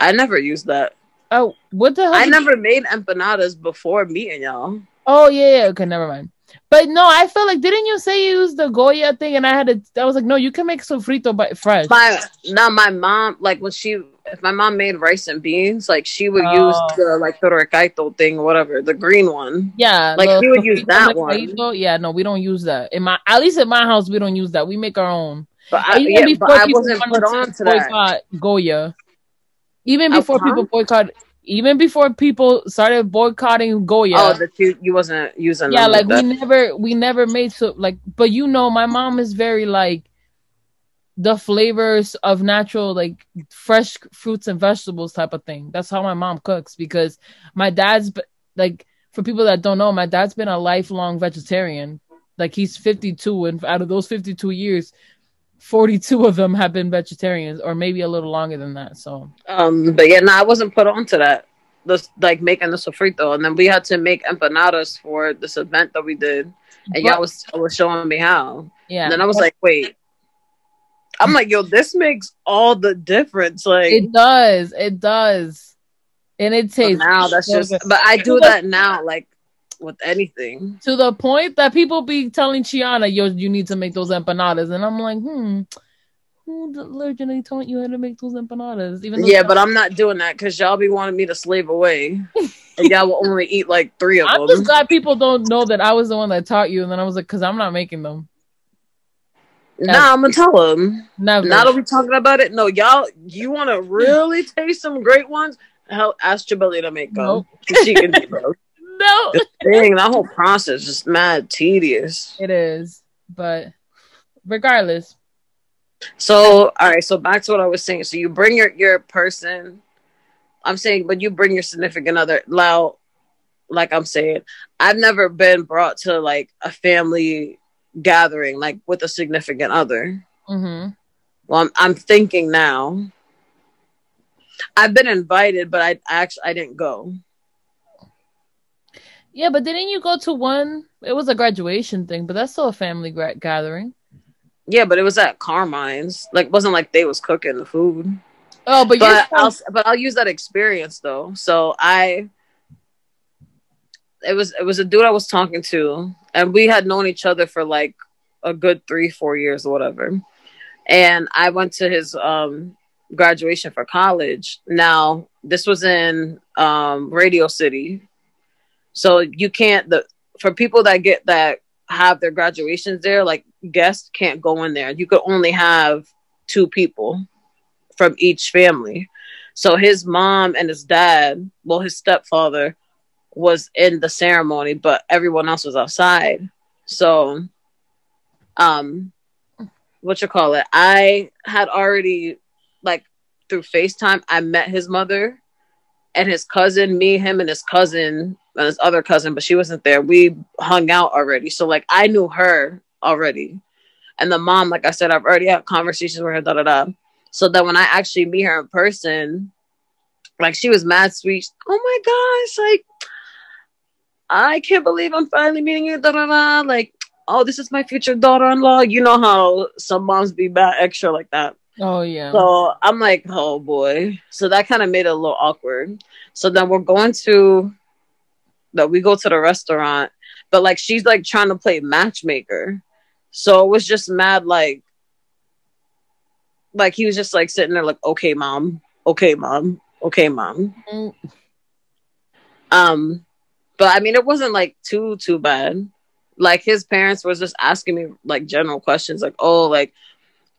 I never used that. Oh, what the hell? I never you... made empanadas before meeting y'all. Oh yeah, yeah, okay, never mind. But no, I felt like didn't you say you used the Goya thing? And I had to. I was like, no, you can make sofrito but fresh. My now, my mom like when she if my mom made rice and beans, like she would oh. use the like the recaito thing, whatever, the green one. Yeah, like she would use that one. Yeah, no, we don't use that. In my at least in my house, we don't use that. We make our own. But I, yeah, but I wasn't put on to that. Goya. Even before people boycott even before people started boycotting Goya. Oh, that you, you wasn't using. Yeah, like we never we never made so like, but you know, my mom is very like the flavors of natural like fresh fruits and vegetables type of thing. That's how my mom cooks because my dad's like for people that don't know, my dad's been a lifelong vegetarian. Like he's 52 and out of those 52 years, 42 of them have been vegetarians or maybe a little longer than that so. Um but yeah no i wasn't put onto that. This like making the sofrito and then we had to make empanadas for this event that we did and y'all was was showing me how. Yeah. And then i was like wait. I'm like yo this makes all the difference like. It does. It does. And it tastes now that's just but i do that now like with anything. To the point that people be telling Chiana, yo, you need to make those empanadas. And I'm like, hmm, who originally taught you how to make those empanadas? Even yeah, but I'm not doing that because y'all be wanting me to slave away. and y'all will only eat like three of I'm them. I'm just glad people don't know that I was the one that taught you. And then I was like, because I'm not making them. Nah, I'm gonna tell them. Never. Now that we're talking about it, no, y'all, you want to really taste some great ones? Hell, ask Chabeli to make them. Nope. She can do those no. thing, that whole process is mad tedious. It is, but regardless. So, all right. So back to what I was saying. So you bring your your person. I'm saying, but you bring your significant other. Now, like I'm saying, I've never been brought to like a family gathering like with a significant other. Mm-hmm. Well, I'm, I'm thinking now. I've been invited, but I actually I didn't go. Yeah, but didn't you go to one? It was a graduation thing, but that's still a family gra- gathering. Yeah, but it was at Carmine's. Like, wasn't like they was cooking the food. Oh, but but I'll, but I'll use that experience though. So I, it was it was a dude I was talking to, and we had known each other for like a good three four years or whatever. And I went to his um graduation for college. Now this was in um Radio City, so you can't the for people that get that have their graduations there, like guests can't go in there. You could only have two people from each family. So his mom and his dad, well, his stepfather was in the ceremony, but everyone else was outside. So, um, what you call it? I had already, like, through FaceTime, I met his mother and his cousin, me, him, and his cousin and his other cousin, but she wasn't there. We hung out already. So like I knew her already. And the mom, like I said, I've already had conversations with her, da da da. So that when I actually meet her in person, like she was mad sweet. Oh my gosh, like I can't believe I'm finally meeting you, da da da. Like, oh, this is my future daughter-in-law. You know how some moms be bad extra like that. Oh yeah. So I'm like, oh boy. So that kind of made it a little awkward. So then we're going to that we go to the restaurant, but like she's like trying to play matchmaker. So it was just mad like like he was just like sitting there like, okay, mom, okay, mom, okay, mom. Mm. Um, but I mean it wasn't like too too bad. Like his parents was just asking me like general questions, like, oh, like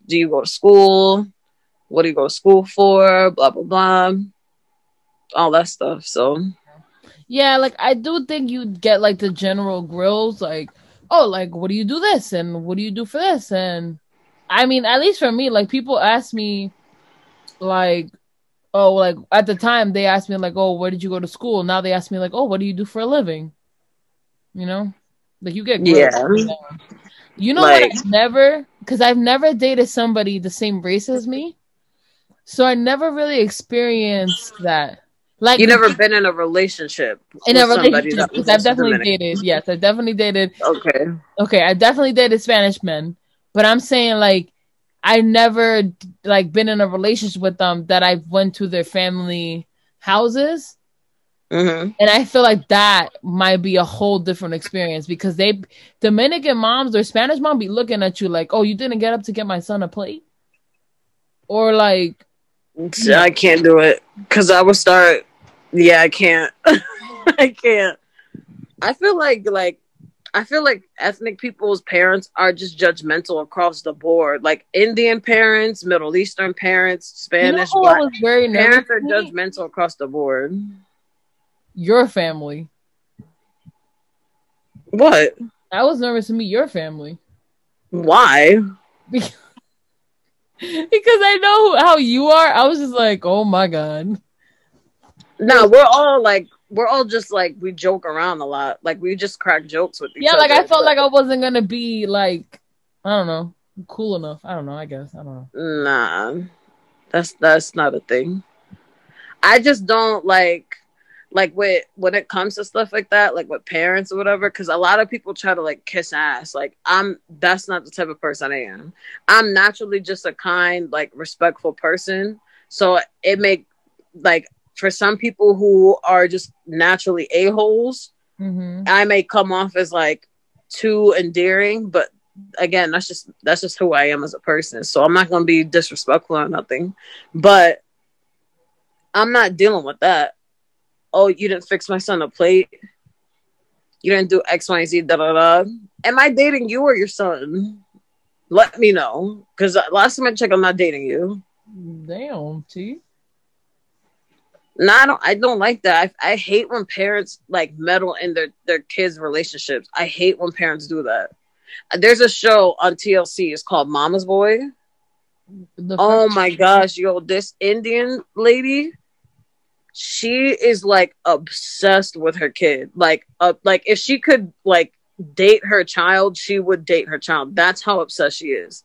do you go to school? What do you go to school for? Blah blah blah. All that stuff. So Yeah, like I do think you'd get like the general grills, like, oh, like what do you do this and what do you do for this? And I mean, at least for me, like people ask me like oh like at the time they asked me like, oh, where did you go to school? Now they ask me like, oh, what do you do for a living? You know? Like you get. Yeah. You know Like- what I've never because I've never dated somebody the same race as me. So I never really experienced that. Like you never been in a relationship in a with somebody relationship because I've definitely Dominican. dated. Yes, I've definitely dated. Okay. Okay, I definitely dated Spanish men, but I'm saying like I never like been in a relationship with them that I went to their family houses, hmm and I feel like that might be a whole different experience because they Dominican moms or Spanish mom be looking at you like, oh, you didn't get up to get my son a plate, or like I can't do it because I would start. Yeah, I can't. I can't. I feel like like I feel like ethnic people's parents are just judgmental across the board. Like Indian parents, Middle Eastern parents, Spanish you know, black, I was very parents are judgmental across the board. Your family. What? I was nervous to meet your family. Why? because I know how you are. I was just like, oh my god. No, we're all like we're all just like we joke around a lot. Like we just crack jokes with each Yeah, other. like I felt but- like I wasn't gonna be like, I don't know, cool enough. I don't know. I guess I don't know. Nah, that's that's not a thing. I just don't like like with when it comes to stuff like that, like with parents or whatever. Because a lot of people try to like kiss ass. Like I'm, that's not the type of person I am. I'm naturally just a kind, like respectful person. So it make like for some people who are just naturally a holes, Mm-hmm. I may come off as like too endearing, but again, that's just that's just who I am as a person. So I'm not gonna be disrespectful or nothing. But I'm not dealing with that. Oh, you didn't fix my son a plate. You didn't do X, Y, Z, da da da. Am I dating you or your son? Let me know. Because last time I checked, I'm not dating you. Damn, T. No, I don't. I don't like that. I, I hate when parents like meddle in their their kids' relationships. I hate when parents do that. There's a show on TLC. It's called Mama's Boy. Oh my gosh, yo, this Indian lady, she is like obsessed with her kid. Like, uh, like if she could like date her child, she would date her child. That's how obsessed she is.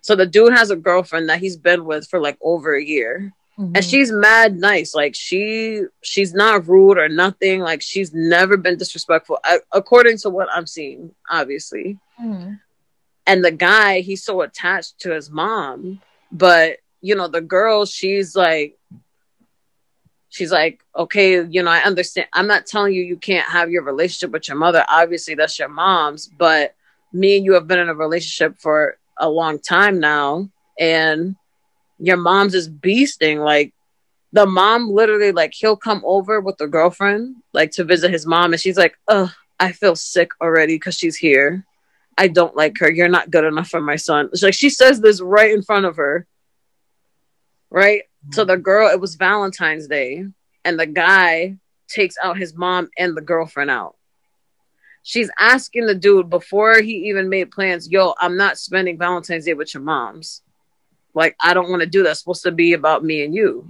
So the dude has a girlfriend that he's been with for like over a year Mhm. and she's mad nice like she she's not rude or nothing like she's never been disrespectful I, according to what i'm seeing obviously Mhm. and the guy he's so attached to his mom but you know the girl she's like she's like okay you know i understand i'm not telling you you can't have your relationship with your mother obviously that's your mom's but me and you have been in a relationship for a long time now and your mom's is beasting like the mom literally like he'll come over with the girlfriend like to visit his mom and she's like ugh i feel sick already because she's here I don't like her. You're not good enough for my son. It's like she says this right in front of her. Right? So the girl, it was Valentine's Day, and the guy takes out his mom and the girlfriend out. She's asking the dude before he even made plans, yo, I'm not spending Valentine's Day with your moms. Like, I don't want to do that. It's supposed to be about me and you.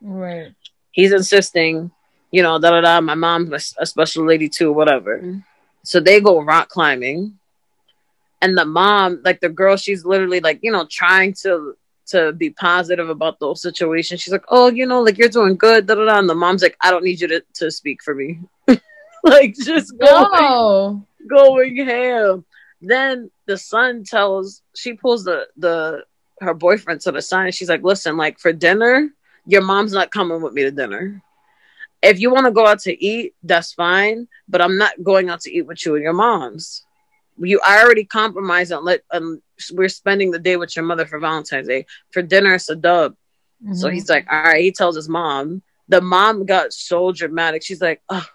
Right. He's insisting, you know, da da da. My mom's a special lady too, whatever. Mm-hmm. So they go rock climbing, and the mom, like the girl, she's literally like, you know, trying to to be positive about the whole situation. She's like, oh, you know, like you're doing good, da da da. And the mom's like, I don't need you to to speak for me, like just going No. going ham. Then the son tells she pulls the the her boyfriend to the side and she's like, listen, like for dinner, your mom's not coming with me to dinner. If you want to go out to eat, that's fine, but I'm not going out to eat with you and your mom's. You I already compromised and let um, we're spending the day with your mother for Valentine's Day. For dinner, it's a dub. So Mhm. he's like, all right. He tells his mom. The mom got so dramatic. She's like, oh,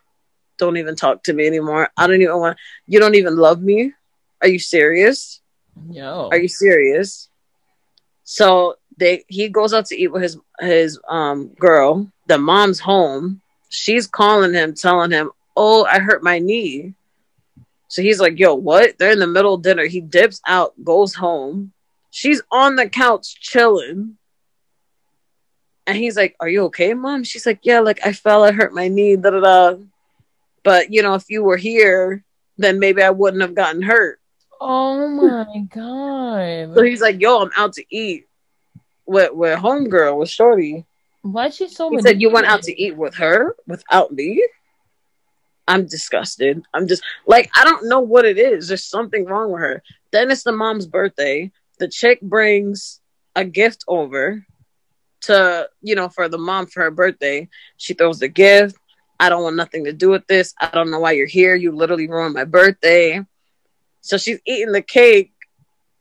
don't even talk to me anymore. I don't even want. You don't even love me. Are you serious? No. Are you serious? So they he goes out to eat with his his um girl. The mom's home. She's calling him, telling him, "Oh, I hurt my knee." So he's like, "Yo, what?" They're in the middle of dinner. He dips out, goes home. She's on the couch chilling. And he's like, Are you okay, mom? She's like, Yeah, like I fell, I hurt my knee, da da da. But you know, if you were here, then maybe I wouldn't have gotten hurt. Oh my god. So he's like, Yo, I'm out to eat with with homegirl, with Shorty. Why is she so He said, You went out to eat with her without me? I'm disgusted. I'm just like, I don't know what it is. There's something wrong with her. Then it's the mom's birthday. The chick brings a gift over to, you know, for the mom for her birthday. She throws the gift. I don't want nothing to do with this. I don't know why you're here. You literally ruined my birthday. So she's eating the cake.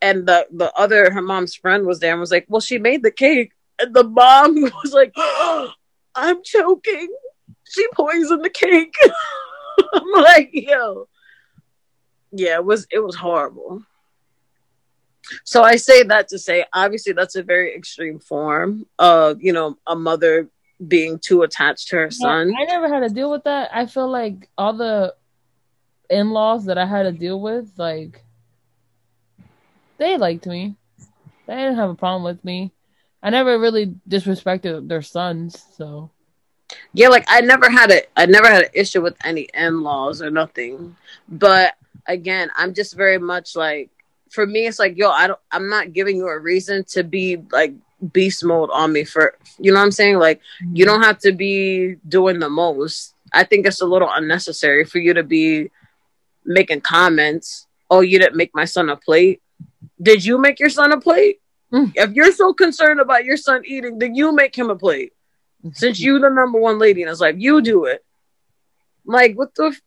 And the, the other, her mom's friend was there and was like, Well, she made the cake. And the mom was like, oh, I'm choking. She poisoned the cake. I'm like, yo. Yeah, it was it was horrible. So I say that to say obviously that's a very extreme form of, you know, a mother being too attached to her son. I never had to deal with that. I feel like all the in laws that I had to deal with, like they liked me. They didn't have a problem with me. I never really disrespected their sons, so yeah, like I never had a I never had an issue with any in laws or nothing. But again, I'm just very much like for me it's like, yo, I don't I'm not giving you a reason to be like beast mode on me for you know what I'm saying? Like you don't have to be doing the most. I think it's a little unnecessary for you to be making comments. Oh, you didn't make my son a plate. Did you make your son a plate? Mm. If you're so concerned about your son eating, then you make him a plate. Since you the number one lady in his life, you do it. Like what the? F-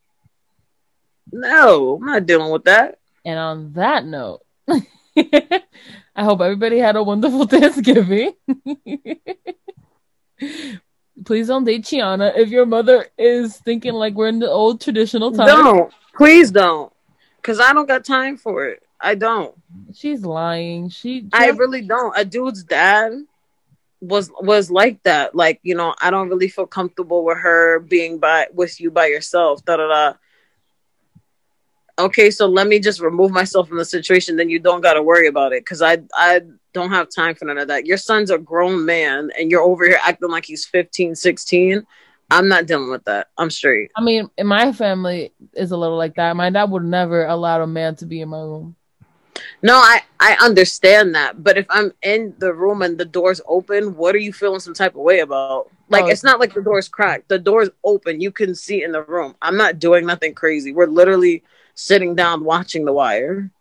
no, I'm not dealing with that. And on that note, I hope everybody had a wonderful Thanksgiving. Please don't date Chiana if your mother is thinking like we're in the old traditional time. Don't, please don't, because I don't got time for it. I don't. She's lying. She. I really don't. A dude's dad was was like that. Like you know, I don't really feel comfortable with her being by with you by yourself. Da da da. Okay, so let me just remove myself from the situation. Then you don't got to worry about it because I I don't have time for none of that. Your son's a grown man, and you're over here acting like he's 15, 16. I'm not dealing with that. I'm straight. I mean, my family is a little like that. My dad would never allow a man to be in my room. No, I I understand that, but if I'm in the room and the door's open, what are you feeling some type of way about? Like Oh. it's not like the door's cracked. The door's open. You can see in the room. I'm not doing nothing crazy. We're literally sitting down watching The Wire.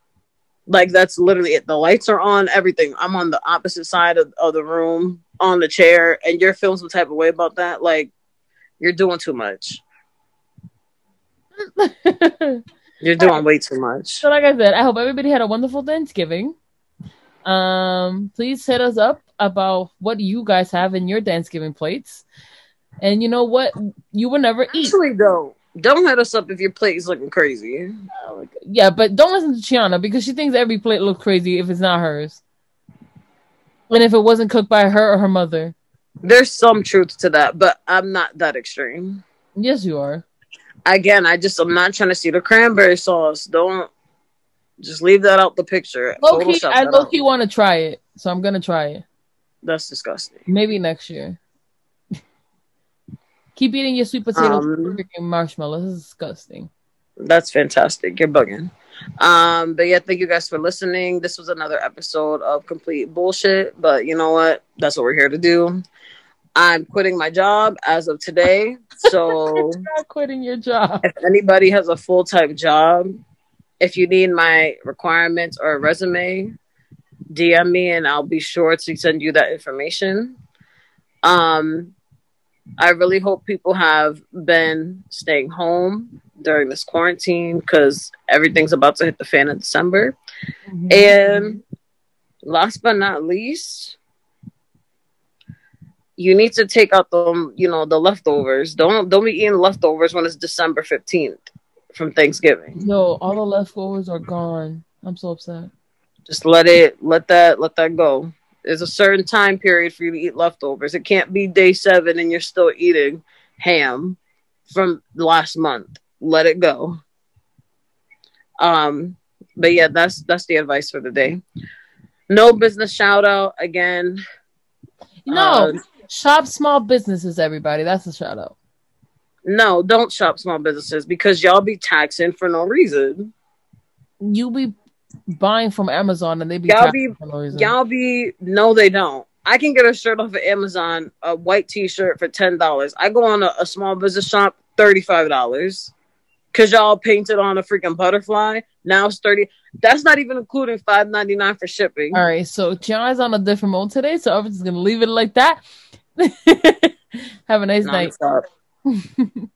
Like that's literally it. The lights are on, everything. I'm on the opposite side of, of the room on the chair, and you're feeling some type of way about that. Like you're doing too much. You're doing way too much. So, like I said, I hope everybody had a wonderful Thanksgiving. Um, please hit us up about what you guys have in your Thanksgiving plates, and you know what you will never eat. Actually, though, don't hit us up if your plate is looking crazy. Yeah, but don't listen to Chiana because she thinks every plate looks crazy if it's not hers, and if it wasn't cooked by her or her mother. There's some truth to that, but I'm not that extreme. Yes, you are. Again, I just I'm not trying to see the cranberry sauce. Don't just leave that out the picture. Low key, I low key want to try it, so I'm gonna try it. That's disgusting. Maybe next year. Keep eating your sweet potatoes Um, and marshmallows. This is disgusting. That's fantastic. You're bugging. Um, but yeah, thank you guys for listening. This was another episode of complete bullshit, but you know what? That's what we're here to do. I'm quitting my job as of today. So Not quitting your job. if anybody has a full time job, if you need my requirements or a resume, DM me and I'll be sure to send you that information. Um, I really hope people have been staying home during this quarantine because everything's about to hit the fan in December. And last but not least, you need to take out the you know the leftovers. Don't don't be eating leftovers when it's December fifteenth from Thanksgiving. Yo, all the leftovers are gone. I'm so upset. Just let it let that let that go. There's a certain time period for you to eat leftovers. It can't be day seven and you're still eating ham from last month. Let it go. Um, but yeah, that's that's the advice for the day. No business shout out again. No, uh, shop small businesses, everybody. That's a shout out. No, don't shop small businesses because y'all be taxing for no reason. You be buying from Amazon and they be y'all be no y'all be no they don't. I can get a shirt off of Amazon, a white T-shirt for ten dollars. I go on a, a small business shop, thirty five dollars, because y'all painted on a freaking butterfly. Now it's thirty. That's not even including five ninety nine for shipping. All right, so Tiana's on a different mode today, so I'm just gonna leave it like that. Have a nice night.